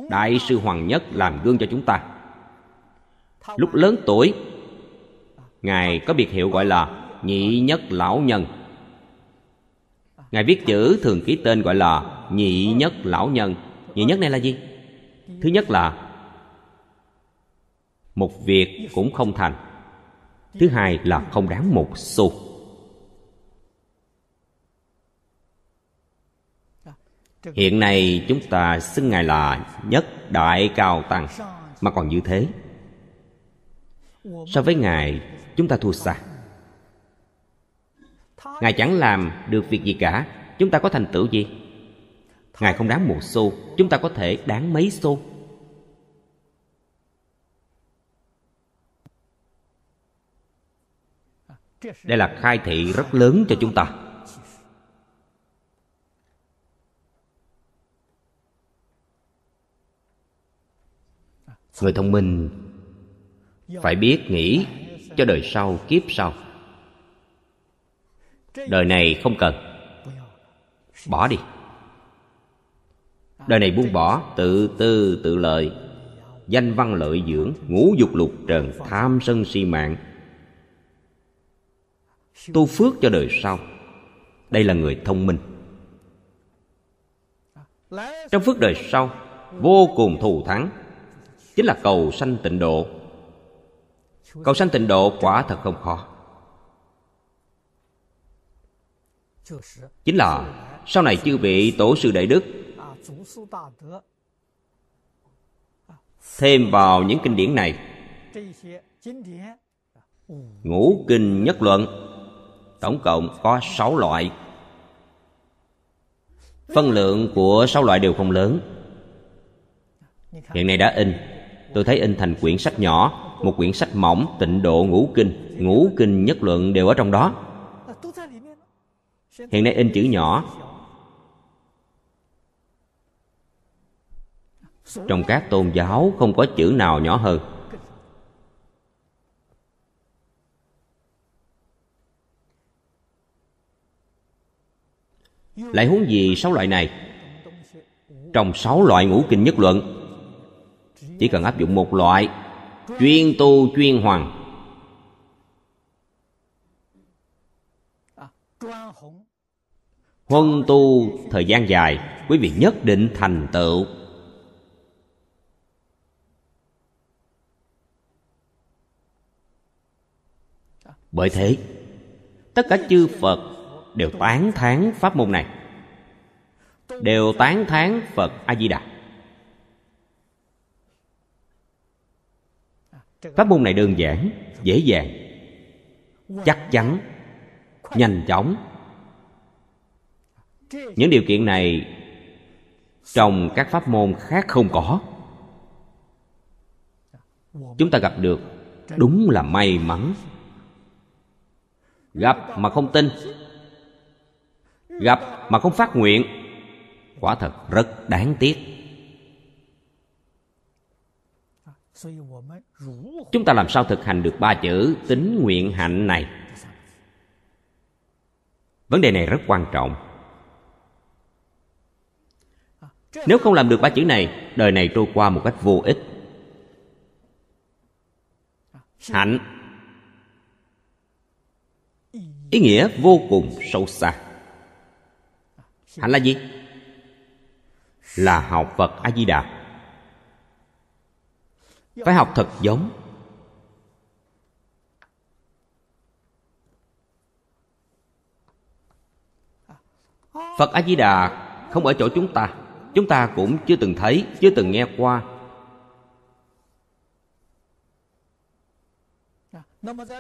Đại sư hoàng nhất làm gương cho chúng ta. Lúc lớn tuổi, ngài có biệt hiệu gọi là nhị nhất lão nhân. Ngài viết chữ thường ký tên gọi là nhị nhất lão nhân. Nhị nhất này là gì? Thứ nhất là một việc cũng không thành. Thứ hai là không đáng một xu. Hiện nay chúng ta xưng ngài là nhất đại cao tăng. Mà còn như thế, so với ngài, chúng ta thua xa. Ngài chẳng làm được việc gì cả. Chúng ta có thành tựu gì? Ngài không đáng một xu. Chúng ta có thể đáng mấy xu. Đây là khai thị rất lớn cho chúng ta. Người thông minh phải biết nghĩ cho đời sau kiếp sau. Đời này không cần, bỏ đi. Đời này buông bỏ, tự tư, tự lợi, danh văn lợi dưỡng, ngũ dục lục trần, tham sân si mạng. Tu phước cho đời sau, đây là người thông minh. Trong phước đời sau, vô cùng thù thắng chính là cầu sanh tịnh độ. Cầu sanh tịnh độ quả thật không khó. Chính là sau này chư vị tổ sư đại đức thêm vào những kinh điển này, ngũ kinh nhất luận, tổng cộng có sáu loại. Phân lượng của sáu loại đều không lớn. Hiện nay đã in tôi thấy in thành quyển sách nhỏ, một quyển sách mỏng, tịnh độ, ngũ kinh. Ngũ kinh nhất luận đều ở trong đó. Hiện nay in chữ nhỏ. Trong các tôn giáo không có chữ nào nhỏ hơn. Lại huống gì sáu loại này? Trong sáu loại ngũ kinh nhất luận chỉ cần áp dụng một loại chuyên tu, chuyên hoàng huân tu thời gian dài, quý vị nhất định thành tựu. Bởi thế, tất cả chư phật đều tán thán pháp môn này. Đều tán thán phật a di đà. Pháp môn này đơn giản, dễ dàng, chắc chắn, nhanh chóng. Những điều kiện này trong các pháp môn khác không có. Chúng ta gặp được, đúng là may mắn. Gặp mà không tin, gặp mà không phát nguyện, quả thật rất đáng tiếc. Chúng ta làm sao thực hành được ba chữ tính nguyện hạnh này? Vấn đề này rất quan trọng. Nếu không làm được ba chữ này, đời này trôi qua một cách vô ích. Hạnh. Ý nghĩa vô cùng sâu xa. Hạnh là gì? Là học phật a di đà phải học thật giống. Phật a di đà không ở chỗ chúng ta. Chúng ta cũng chưa từng thấy, chưa từng nghe qua.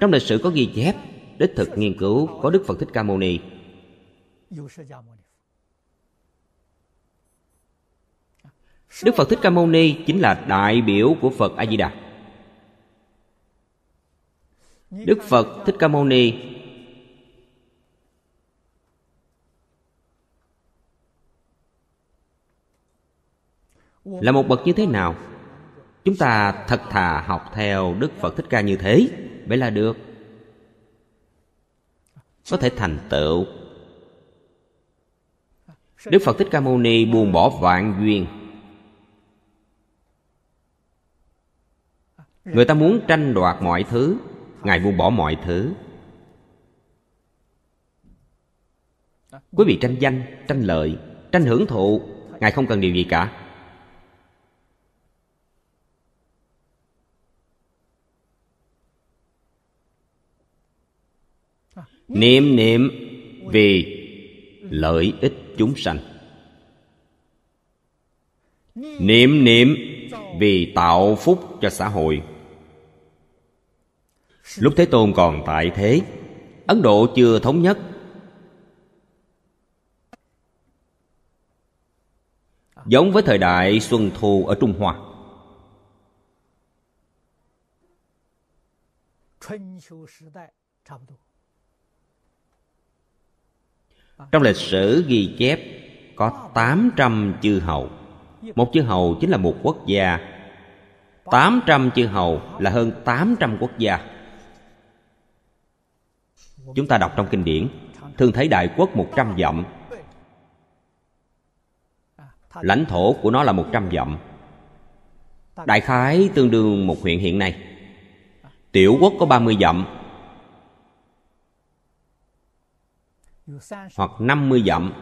Trong lịch sử có ghi chép, đích thực nghiên cứu có đức phật thích ca mâu ni. Đức phật thích ca mâu ni chính là đại biểu của phật a di đà đức phật thích ca mâu ni là một bậc như thế nào? Chúng ta thật thà học theo đức phật thích ca như thế vậy là được. Có thể thành tựu. Đức phật thích ca mâu ni buông bỏ vạn duyên. Người ta muốn tranh đoạt mọi thứ. Ngài buông bỏ mọi thứ. Quý vị tranh danh, tranh lợi, tranh hưởng thụ, ngài không cần điều gì cả. Niệm niệm, vì lợi ích chúng sanh. Niệm niệm, vì tạo phúc cho xã hội lúc thế tôn còn tại thế ấn độ chưa thống nhất. Giống với thời đại xuân thu ở trung hoa. Trong lịch sử ghi chép có 800 chư hầu. Một chư hầu chính là một quốc gia. 800 chư hầu là hơn 800 quốc gia Chúng ta đọc trong kinh điển. Thường thấy đại quốc 100 dặm. Lãnh thổ của nó là 100 dặm. Đại khái tương đương một huyện hiện nay. Tiểu quốc có 30 dặm. Hoặc 50 dặm.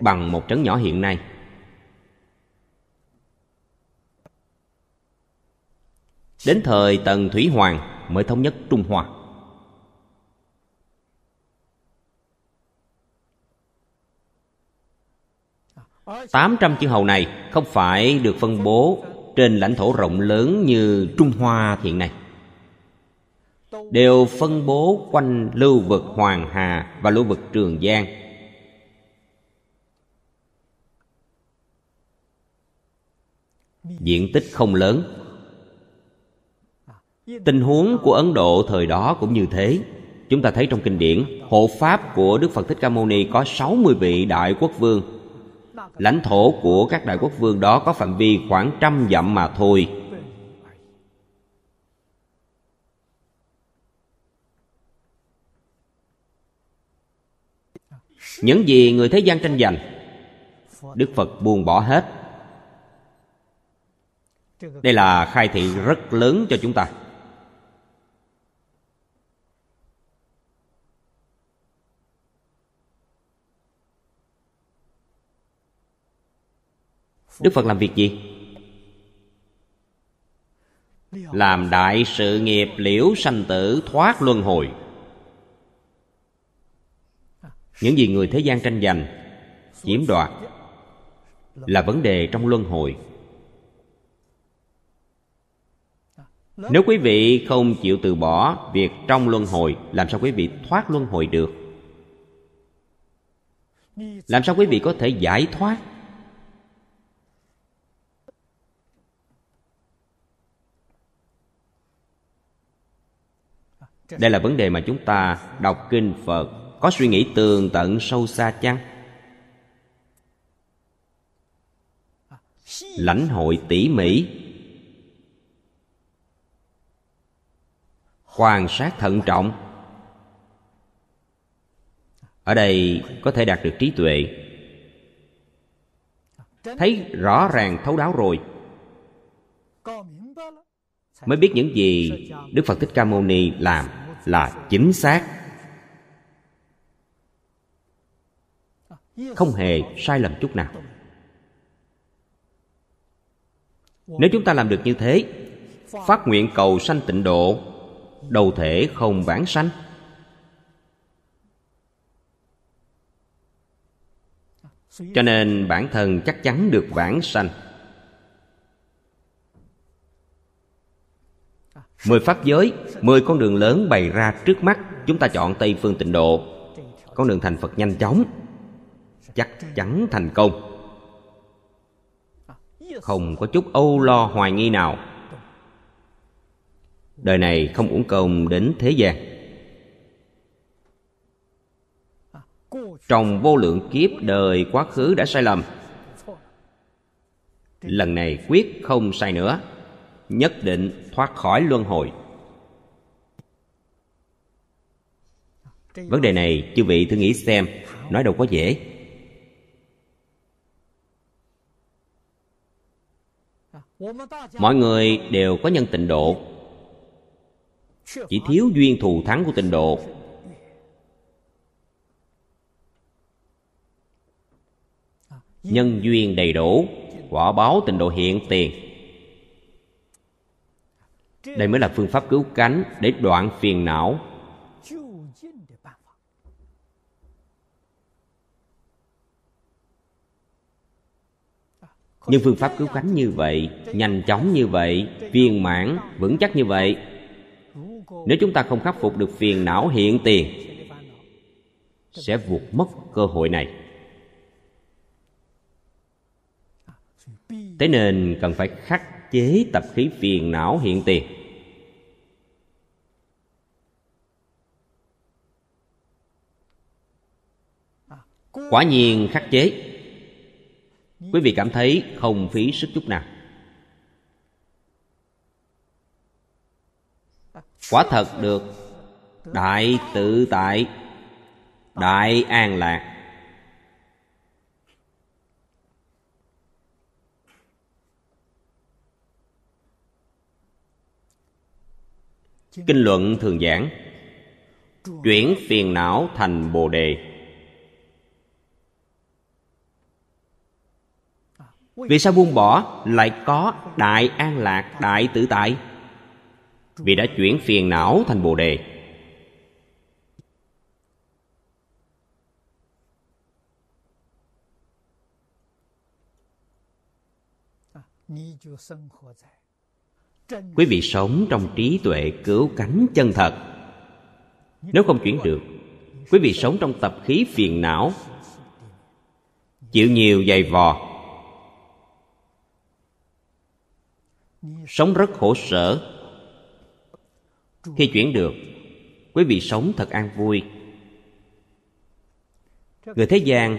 Bằng một trấn nhỏ hiện nay. Đến thời Tần Thủy Hoàng mới thống nhất Trung Hoa. Tám trăm chư hầu này không phải được phân bố trên lãnh thổ rộng lớn như Trung Hoa hiện nay đều phân bố quanh lưu vực Hoàng Hà và lưu vực Trường Giang. Diện tích không lớn. Tình huống của Ấn Độ thời đó cũng như thế. Chúng ta thấy trong kinh điển, hộ pháp của Đức Phật Thích Ca Mâu Ni có 60 vị đại quốc vương. Lãnh thổ của các đại quốc vương đó có phạm vi khoảng trăm dặm mà thôi. Những gì người thế gian tranh giành, đức phật buông bỏ hết. Đây là khai thị rất lớn cho chúng ta. Đức phật làm việc gì? Làm đại sự nghiệp liễu sanh tử, thoát luân hồi. Những gì người thế gian tranh giành, chiếm đoạt, là vấn đề trong luân hồi. Nếu quý vị không chịu từ bỏ việc trong luân hồi, làm sao quý vị thoát luân hồi được? Làm sao quý vị có thể giải thoát? Đây là vấn đề mà chúng ta đọc kinh phật, có suy nghĩ tường tận sâu xa chăng? Lãnh hội tỉ mỉ. Quan sát thận trọng. Ở đây có thể đạt được trí tuệ. Thấy rõ ràng thấu đáo rồi mới biết những gì đức phật thích ca mâu ni làm là chính xác. Không hề sai lầm chút nào. Nếu chúng ta làm được như thế, phát nguyện cầu sanh tịnh độ, đầu thể không vãng sanh. Cho nên bản thân chắc chắn được vãng sanh. Mười pháp giới, mười con đường lớn bày ra trước mắt. Chúng ta chọn tây phương tịnh độ. Con đường thành phật nhanh chóng, chắc chắn thành công. Không có chút âu lo hoài nghi nào. Đời này không uổng công đến thế gian. Trong vô lượng kiếp đời quá khứ đã sai lầm. Lần này quyết không sai nữa nhất định thoát khỏi luân hồi. Vấn đề này chư vị thử nghĩ xem, nói đâu có dễ. Mọi người đều có nhân tịnh độ. Chỉ thiếu duyên thù thắng của tịnh độ. Nhân duyên đầy đủ, quả báo tịnh độ hiện tiền đây mới là phương pháp cứu cánh để đoạn phiền não. Nhưng phương pháp cứu cánh như vậy, nhanh chóng như vậy, viên mãn, vững chắc như vậy. Nếu chúng ta không khắc phục được phiền não hiện tiền, sẽ vụt mất cơ hội này. Thế nên cần phải khắc chế tập khí phiền não hiện tiền. Quả nhiên khắc chế. Quý vị cảm thấy không phí sức chút nào. Quả thật được đại tự tại, đại an lạc. Kinh luận thường giảng. Chuyển phiền não thành bồ đề. Vì sao buông bỏ, lại có đại an lạc, đại tự tại? Vì đã chuyển phiền não thành bồ đề quý vị sống trong trí tuệ cứu cánh chân thật. Nếu không chuyển được quý vị sống trong tập khí phiền não. Chịu nhiều dày vò. Sống rất khổ sở. Khi chuyển được quý vị sống thật an vui. Người thế gian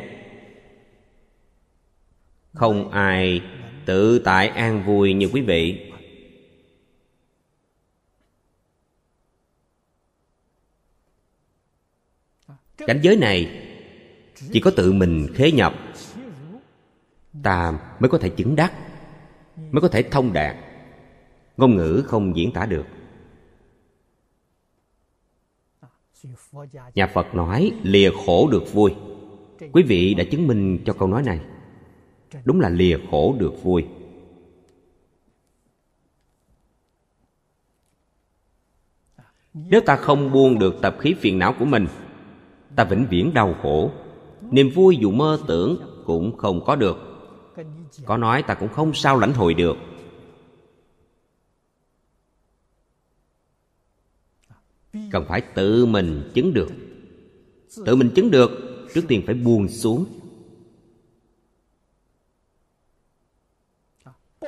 không ai tự tại an vui như quý vị cảnh giới này chỉ có tự mình khế nhập ta mới có thể chứng đắc, mới có thể thông đạt. Ngôn ngữ không diễn tả được. Nhà phật nói, lìa khổ được vui. Quý vị đã chứng minh cho câu nói này. Đúng là lìa khổ được vui. Nếu ta không buông được tập khí phiền não của mình ta vĩnh viễn đau khổ. Niềm vui dù mơ tưởng cũng không có được. Có nói ta cũng không sao lãnh hội được. Cần phải tự mình chứng được. Tự mình chứng được, trước tiên phải buông xuống.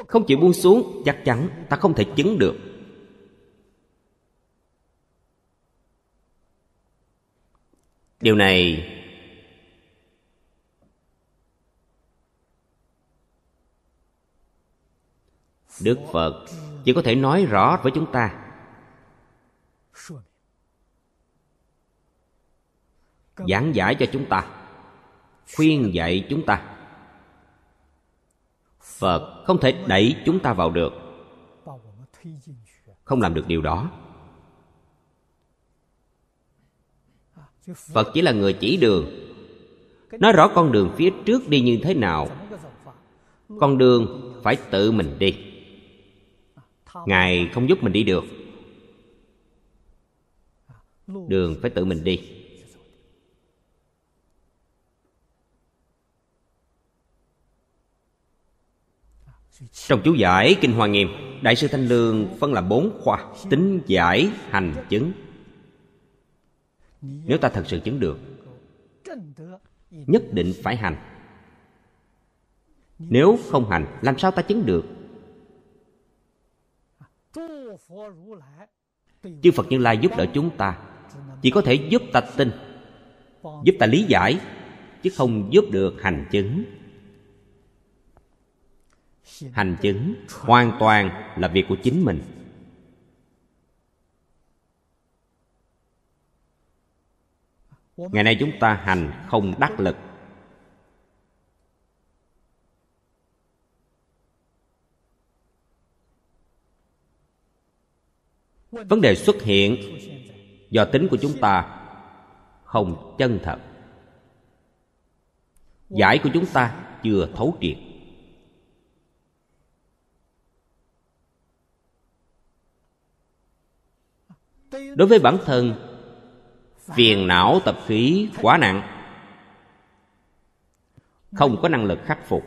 Không chịu buông xuống, chắc chắn ta không thể chứng được. Điều này đức phật chỉ có thể nói rõ với chúng ta. Giảng giải cho chúng ta. Khuyên dạy chúng ta. Phật không thể đẩy chúng ta vào được. Không làm được điều đó. Phật chỉ là người chỉ đường. Nói rõ con đường phía trước đi như thế nào, con đường phải tự mình đi. Ngài không giúp mình đi được. Đường phải tự mình đi. Trong chú giải kinh hoa nghiêm, đại sư thanh lương phân làm bốn khoa, tính, giải, hành, chứng nếu ta thật sự chứng được, nhất định phải hành. Nếu không hành, làm sao ta chứng được? Chư phật như lai giúp đỡ chúng ta, chỉ có thể giúp ta tin, giúp ta lý giải, chứ không giúp được hành chứng. Hành chứng hoàn toàn là việc của chính mình. Ngày nay chúng ta hành không đắc lực. Vấn đề xuất hiện do tính của chúng ta không chân thật. Giải của chúng ta chưa thấu triệt. Đối với bản thân phiền não tập khí quá nặng. Không có năng lực khắc phục.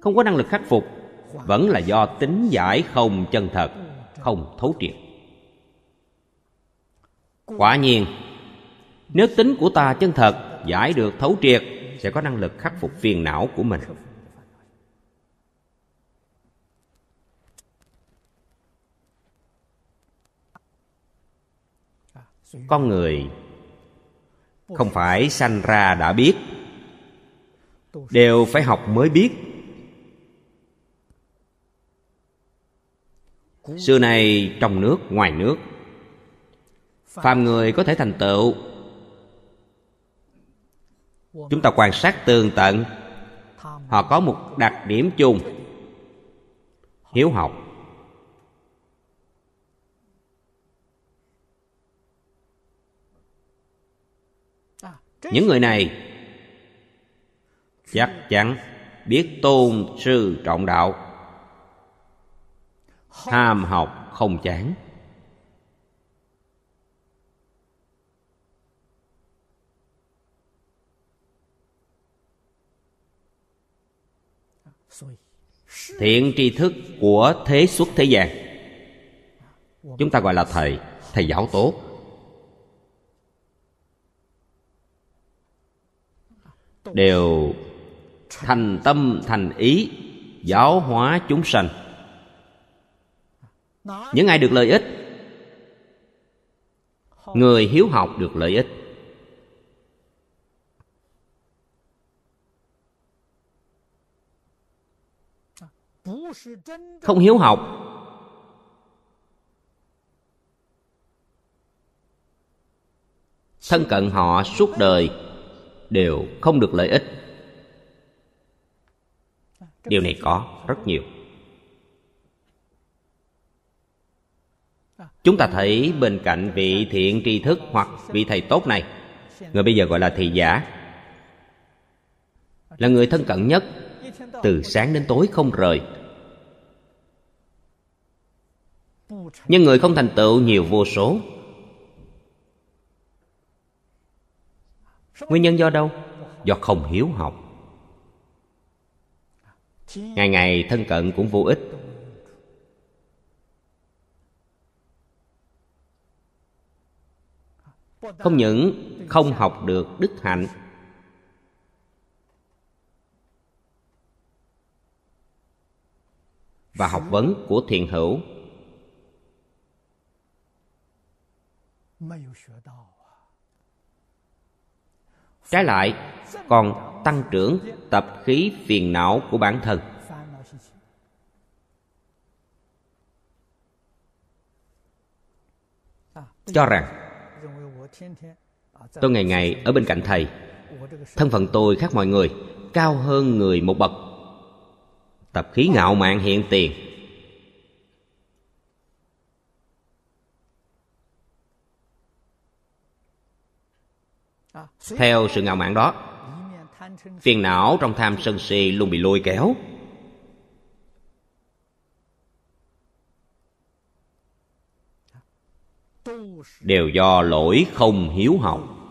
Không có năng lực khắc phục, vẫn là do tính giải không chân thật, không thấu triệt. Quả nhiên, nếu tính của ta chân thật, giải được thấu triệt, sẽ có năng lực khắc phục phiền não của mình. Con người không phải sanh ra đã biết, đều phải học mới biết. Xưa này trong nước, ngoài nước, phàm người có thể thành tựu. Chúng ta quan sát tường tận, họ có một đặc điểm chung, hiếu học. Những người này chắc chắn biết tôn sư trọng đạo. Ham học không chán. Thiện tri thức của thế xuất thế gian. Chúng ta gọi là thầy thầy giáo tốt. Đều thành tâm, thành ý giáo hóa chúng sanh. Những ai được lợi ích, người hiếu học được lợi ích. Không hiếu học, thân cận họ suốt đời đều không được lợi ích. Điều này có rất nhiều. Chúng ta thấy bên cạnh vị thiện tri thức hoặc vị thầy tốt này người bây giờ gọi là thị giả là người thân cận nhất từ sáng đến tối không rời. Nhưng người không thành tựu nhiều vô số nguyên nhân do đâu? Do không hiếu học. Ngày ngày thân cận cũng vô ích. Không những không học được đức hạnh, và học vấn của thiền hữu trái lại, còn tăng trưởng tập khí phiền não của bản thân. Cho rằng, tôi ngày ngày ở bên cạnh thầy, thân phận tôi khác mọi người, cao hơn người một bậc. Tập khí ngạo mạn hiện tiền theo sự ngạo mạn đó, phiền não trong tham sân si luôn bị lôi kéo. Đều do lỗi không hiếu học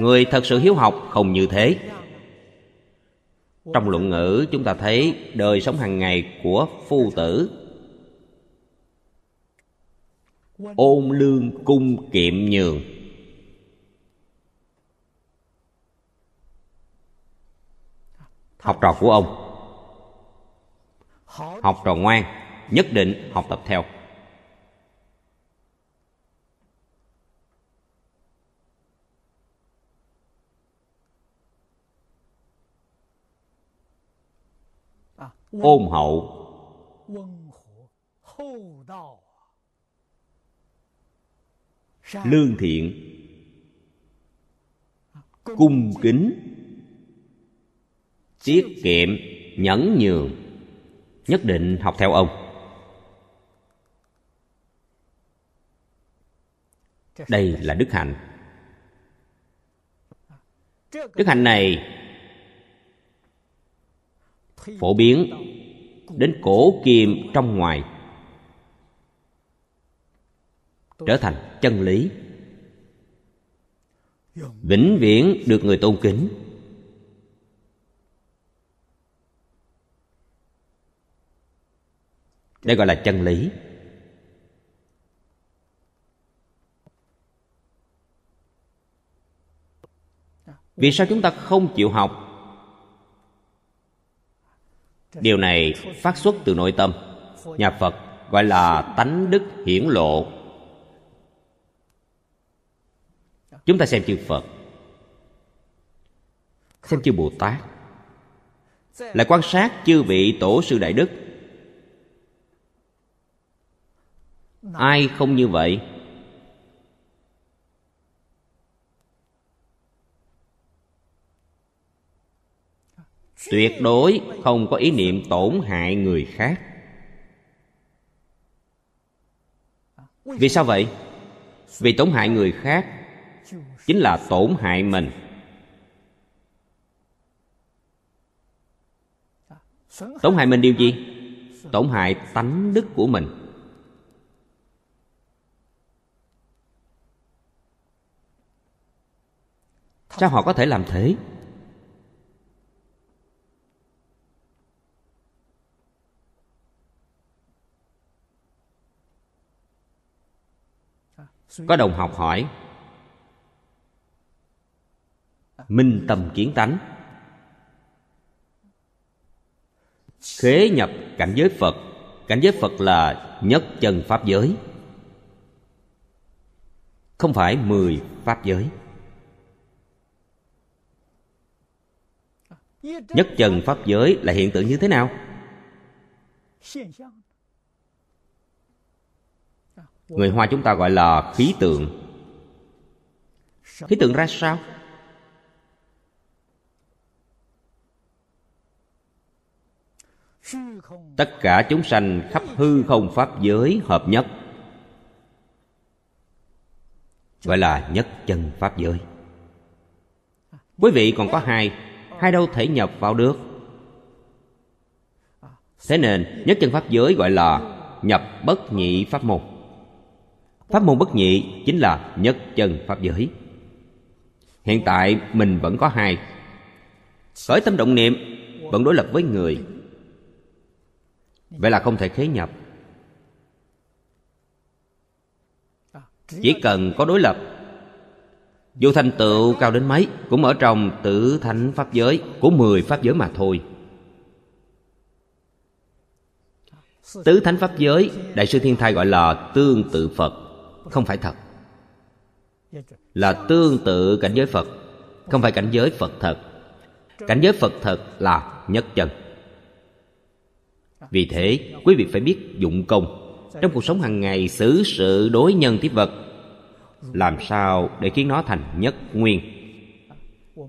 người thật sự hiếu học không như thế. Trong luận ngữ, chúng ta thấy đời sống hàng ngày của phu tử ôn lương cung kiệm nhường. Học trò của ông. Học trò ngoan, nhất định học tập theo. Ôn hậu. Lương thiện, cung kính, tiết kiệm, nhẫn nhường, nhất định học theo ông. Đây là đức hạnh. Đức hạnh này phổ biến đến cổ kim trong ngoài trở thành chân lý. Vĩnh viễn được người tôn kính. Đây gọi là chân lý. Vì sao chúng ta không chịu học? Điều này phát xuất từ nội tâm. Nhà phật gọi là tánh đức hiển lộ. Chúng ta xem chư phật. Xem chư bồ tát. Lại quan sát chư vị tổ sư đại đức. Ai không như vậy? Tuyệt đối không có ý niệm tổn hại người khác. Vì sao vậy? Vì tổn hại người khác chính là tổn hại mình. Tổn hại mình điều gì? Tổn hại tánh đức của mình. Sao họ có thể làm thế? Có đồng học hỏi minh tâm kiến tánh. Khế nhập cảnh giới phật. Cảnh giới phật là nhất chân pháp giới. Không phải mười pháp giới. Nhất chân pháp giới là hiện tượng như thế nào? Người hoa chúng ta gọi là khí tượng. Khí tượng ra sao? Tất cả chúng sanh khắp hư không pháp giới hợp nhất. Gọi là nhất chân pháp giới. Quý vị còn có hai hai đâu thể nhập vào được. Thế nên nhất chân pháp giới gọi là nhập bất nhị pháp môn. Pháp môn bất nhị chính là nhất chân pháp giới. Hiện tại mình vẫn có hai. Khởi tâm động niệm, vẫn đối lập với người vậy là không thể khế nhập. Chỉ cần có đối lập dù thành tựu cao đến mấy, cũng ở trong tử thánh pháp giới, của mười pháp giới mà thôi. Tứ thánh pháp giới, đại sư thiên thai gọi là tương tự phật, không phải thật. Là tương tự cảnh giới phật, không phải cảnh giới phật thật. Cảnh giới phật thật là nhất chân vì thế, quý vị phải biết dụng công. Trong cuộc sống hàng ngày, xử sự đối nhân tiếp vật, làm sao để khiến nó thành nhất nguyên?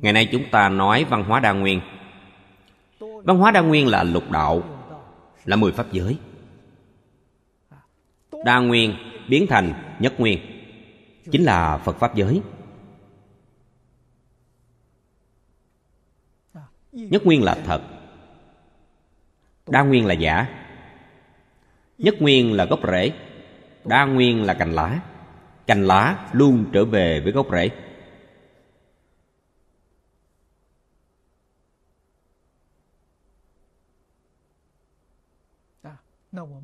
Ngày nay chúng ta nói văn hóa đa nguyên. Văn hóa đa nguyên là lục đạo, là mười pháp giới. Đa nguyên biến thành nhất nguyên, chính là phật pháp giới. Nhất nguyên là thật đa nguyên là giả. Nhất nguyên là gốc rễ, đa nguyên là cành lá. Cành lá luôn trở về với gốc rễ.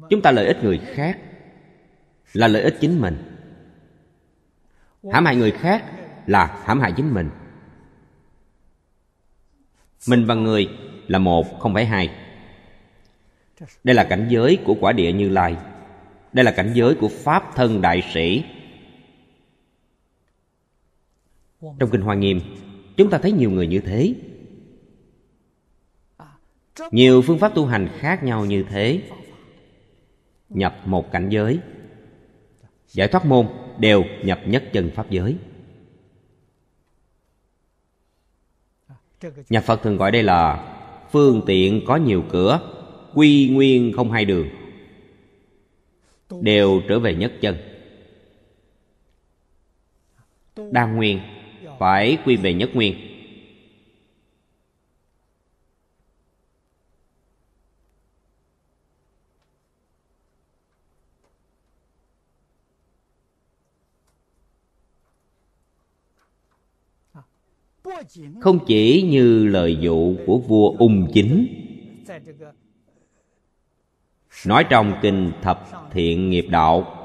Chúng ta lợi ích người khác là lợi ích chính mình. Hãm hại người khác là hãm hại chính mình. Mình và người là một, không phải hai đây là cảnh giới của quả địa như lai. Đây là cảnh giới của pháp thân đại sĩ. Trong kinh hoa nghiêm, chúng ta thấy nhiều người như thế. Nhiều phương pháp tu hành khác nhau như thế. Nhập một cảnh giới. Giải thoát môn đều nhập nhất chân pháp giới. Nhà phật thường gọi đây là phương tiện có nhiều cửa quy nguyên không hai đường, đều trở về nhất chân. Đa nguyên phải quy về nhất nguyên. Không chỉ như lời dụ của vua ung chính nói trong kinh thập thiện nghiệp đạo.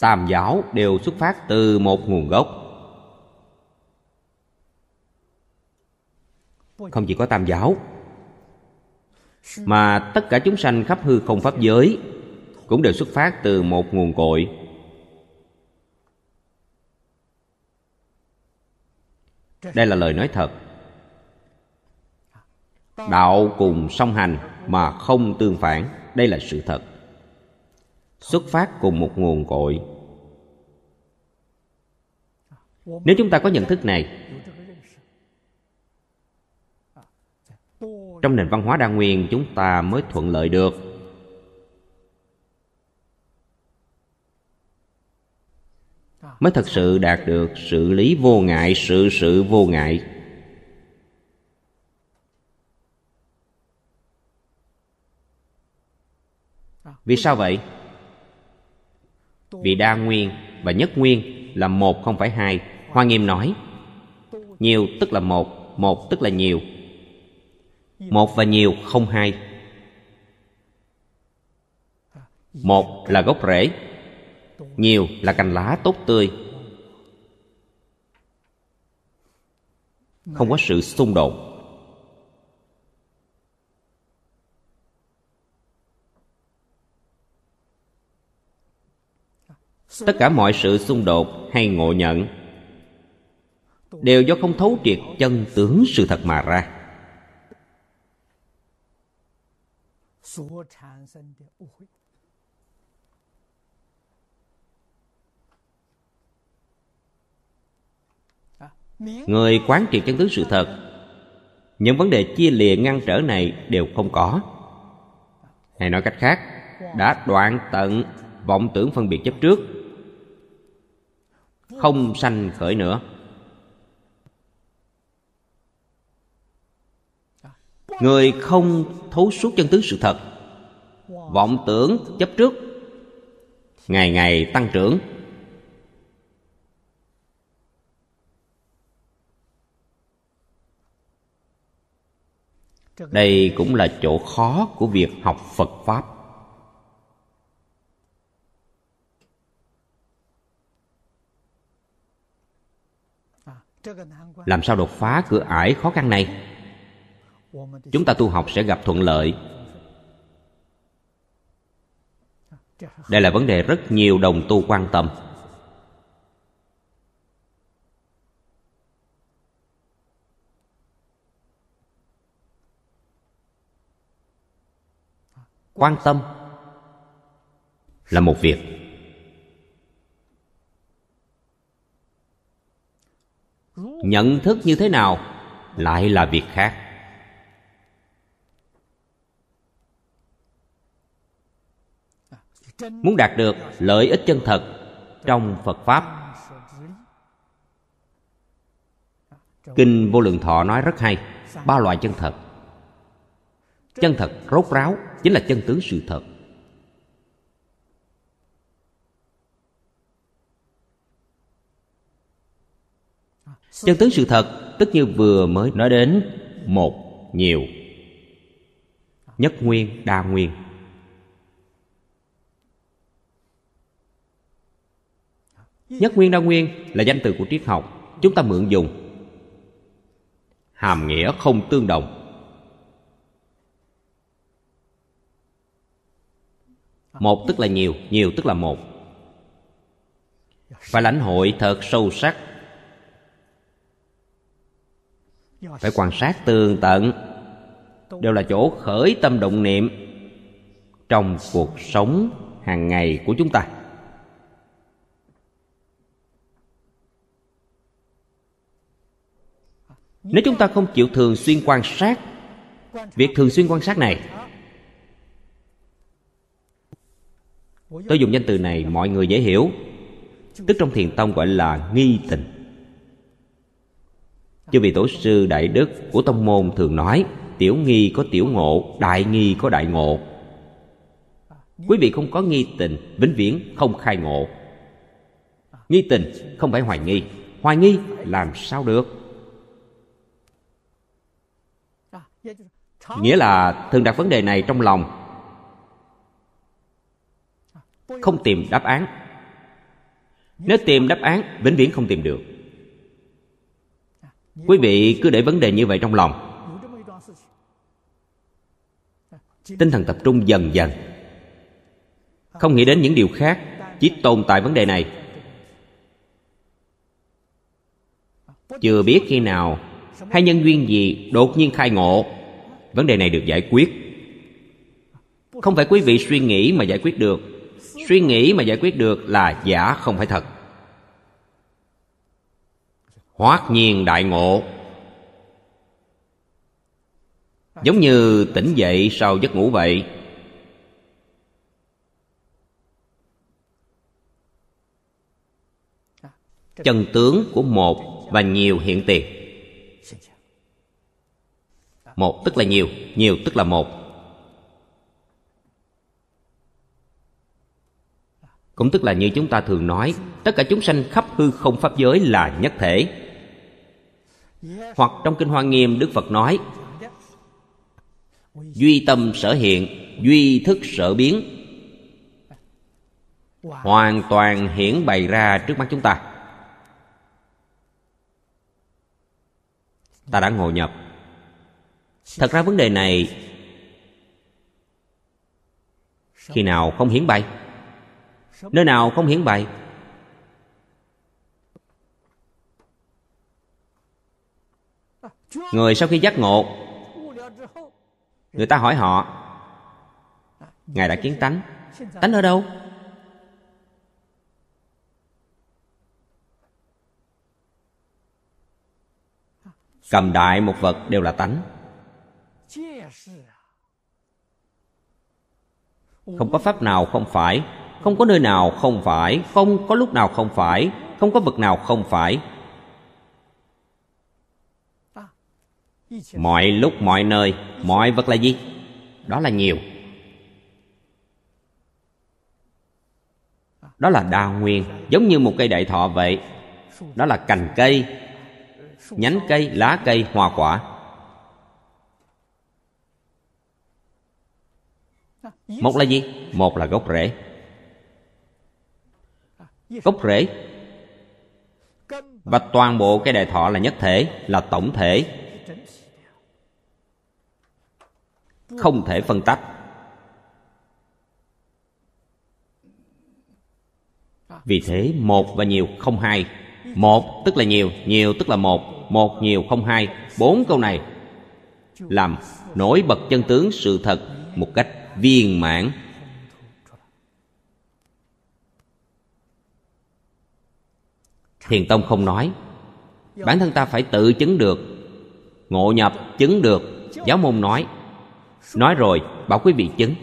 Tam giáo đều xuất phát từ một nguồn gốc. Không chỉ có tam giáo, mà tất cả chúng sanh khắp hư không pháp giới cũng đều xuất phát từ một nguồn cội. Đây là lời nói thật đạo cùng song hành mà không tương phản, đây là sự thật. Xuất phát cùng một nguồn cội. Nếu chúng ta có nhận thức này, trong nền văn hóa đa nguyên chúng ta mới thuận lợi được. Mới thật sự đạt được sự lý vô ngại, sự sự vô ngại. Vì sao vậy? Vì đa nguyên và nhất nguyên là một không phải hai. Hoa nghiêm nói, nhiều tức là một một tức là nhiều. Một và nhiều không hai. Một là gốc rễ, nhiều là cành lá tốt tươi. Không có sự xung đột. Tất cả mọi sự xung đột hay ngộ nhận đều do không thấu triệt chân tướng sự thật mà ra. Người quán triệt chân tướng sự thật, những vấn đề chia lìa ngăn trở này đều không có. Hay nói cách khác, đã đoạn tận vọng tưởng phân biệt chấp trước không sanh khởi nữa. Người không thấu suốt chân tướng sự thật, vọng tưởng chấp trước, ngày ngày tăng trưởng. Đây cũng là chỗ khó của việc học phật pháp. Làm sao đột phá cửa ải khó khăn này? chúng ta tu học sẽ gặp thuận lợi. đây là vấn đề rất nhiều đồng tu quan tâm. Quan tâm là một việc nhận thức như thế nào lại là việc khác. Muốn đạt được lợi ích chân thật trong phật pháp. Kinh vô lượng thọ nói rất hay, ba loại chân thật. Chân thật rốt ráo chính là chân tướng sự thật. Chân tướng sự thật, tất như vừa mới nói đến, một nhiều. Nhất nguyên, đa nguyên. Nhất nguyên, đa nguyên là danh từ của triết học chúng ta mượn dùng. Hàm nghĩa không tương đồng. Một tức là nhiều nhiều tức là một. Phải lãnh hội thật sâu sắc. Phải quan sát tường tận. Đều là chỗ khởi tâm động niệm trong cuộc sống hàng ngày của chúng ta. Nếu chúng ta không chịu thường xuyên quan sát, việc thường xuyên quan sát này, tôi dùng danh từ này mọi người dễ hiểu. Tức trong thiền tông gọi là nghi tình. Chư vì tổ sư Đại Đức của tông môn thường nói Tiểu nghi có tiểu ngộ, đại nghi có đại ngộ. Quý vị không có nghi tình, vĩnh viễn không khai ngộ. Nghi tình không phải hoài nghi Hoài nghi làm sao được? Nghĩa là thường đặt vấn đề này trong lòng. Không tìm đáp án. Nếu tìm đáp án, vĩnh viễn không tìm được quý vị cứ để vấn đề như vậy trong lòng. Tinh thần tập trung dần dần. Không nghĩ đến những điều khác, chỉ tồn tại vấn đề này. Chưa biết khi nào hay nhân duyên gì đột nhiên khai ngộ. Vấn đề này được giải quyết. Không phải quý vị suy nghĩ mà giải quyết được. Suy nghĩ mà giải quyết được là giả không phải thật hoát nhiên đại ngộ. Giống như tỉnh dậy sau giấc ngủ vậy. Chân tướng của một và nhiều hiện tiền. Một tức là nhiều nhiều tức là một. Cũng tức là như chúng ta thường nói, tất cả chúng sanh khắp hư không pháp giới là nhất thể hoặc trong kinh hoa nghiêm đức phật nói duy tâm sở hiện duy thức sở biến. Hoàn toàn hiển bày ra trước mắt chúng ta. Ta đã ngộ nhập. Thật ra vấn đề này khi nào không hiển bày? Nơi nào không hiển bày người sau khi giác ngộ, người ta hỏi họ, ngài đã kiến tánh tánh ở đâu? Cầm đại một vật đều là tánh. Không có pháp nào không phải, không có nơi nào không phải, không có lúc nào không phải, không có vật nào không phải. Mọi lúc, mọi nơi, mọi vật là gì? Đó là nhiều. Đó là đa nguyên, giống như một cây đại thọ vậy. Đó là cành cây, nhánh cây, lá cây, hoa quả. Một là gì? Một là gốc rễ. Gốc rễ. Và toàn bộ cái đại thọ là nhất thể, là tổng thể. Không thể phân tách. Vì thế, một và nhiều không hai. Một tức là nhiều nhiều tức là một. Một, nhiều không hai. Bốn câu này làm nổi bật chân tướng sự thật một cách viên mãn. Thiền tông không nói, bản thân ta phải tự chứng được, ngộ nhập chứng được. Giáo môn nói nói rồi, bảo quý vị chứng.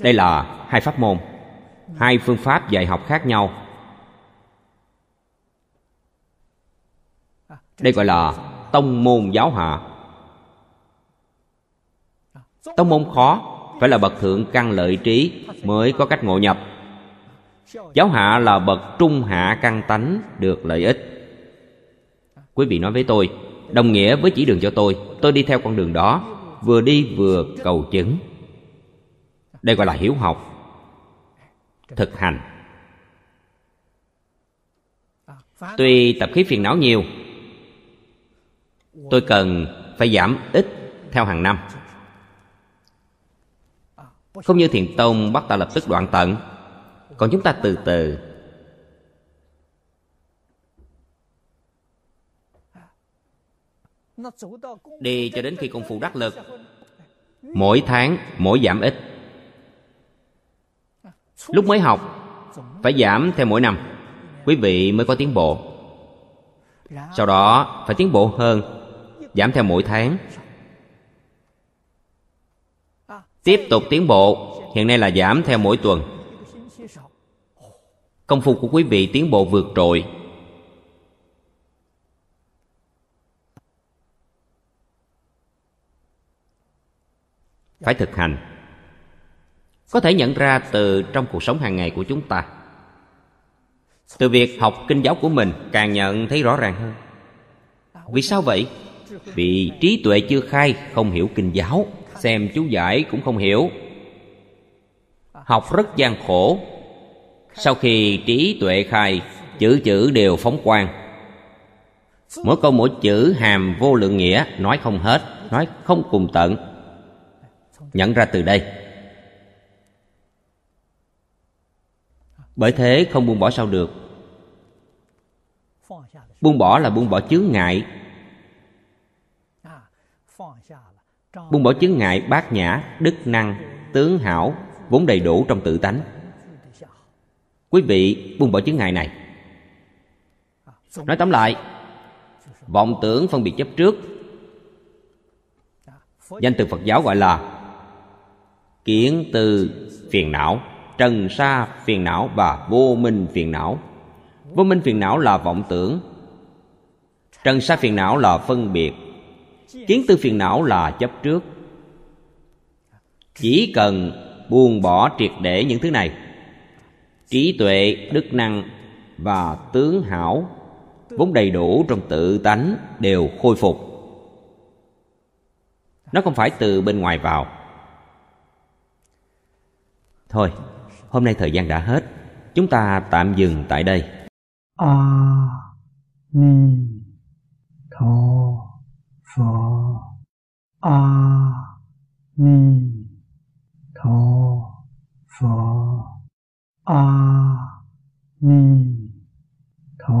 Đây là hai pháp môn. Hai phương pháp dạy học khác nhau. Đây gọi là tông môn giáo hạ. Tông môn khó, phải là bậc thượng căn lợi trí mới có cách ngộ nhập. Giáo hạ là bậc trung hạ căn tánh được lợi ích. Quý vị nói với tôi đồng nghĩa với chỉ đường cho tôi tôi đi theo con đường đó, vừa đi vừa cầu chứng. Đây gọi là hiếu học, thực hành. Tuy tập khí phiền não nhiều, tôi cần phải giảm ít theo hàng năm. Không như thiền tông bắt ta lập tức đoạn tận, còn chúng ta từ từ đi cho đến khi công phu đắc lực. Mỗi tháng, mỗi giảm ít. Lúc mới học, phải giảm theo mỗi năm. Quý vị mới có tiến bộ. Sau đó, phải tiến bộ hơn, giảm theo mỗi tháng. Tiếp tục tiến bộ, hiện nay là giảm theo mỗi tuần. Công phu của quý vị tiến bộ vượt trội. Dạ. phải thực hành. Có thể nhận ra từ trong cuộc sống hàng ngày của chúng ta. Từ việc học kinh giáo của mình càng nhận thấy rõ ràng hơn. Vì sao vậy? Vì trí tuệ chưa khai, không hiểu kinh giáo. Xem chú giải cũng không hiểu. Học rất gian khổ. Sau khi trí tuệ khai, chữ chữ đều phóng quang. Mỗi câu, mỗi chữ hàm vô lượng nghĩa, nói không hết, nói không cùng tận nhận ra từ đây. Bởi thế không buông bỏ sao được. Buông bỏ là buông bỏ chướng ngại. Buông bỏ chướng ngại, bát nhã, đức năng, tướng hảo, vốn đầy đủ trong tự tánh. Quý vị buông bỏ chướng ngại này. Nói tóm lại, vọng tưởng phân biệt chấp trước. Danh từ phật giáo gọi là kiến từ phiền não, trần sa phiền não và vô minh phiền não. Vô minh phiền não là vọng tưởng, trần sa phiền não là phân biệt. Kiến tư phiền não là chấp trước. Chỉ cần buông bỏ triệt để những thứ này, trí tuệ, đức năng và tướng hảo vốn đầy đủ trong tự tánh đều khôi phục. Nó không phải từ bên ngoài vào thôi, hôm nay thời gian đã hết. Chúng ta tạm dừng tại đây. A ni tho phở a ni tho phở a ni tho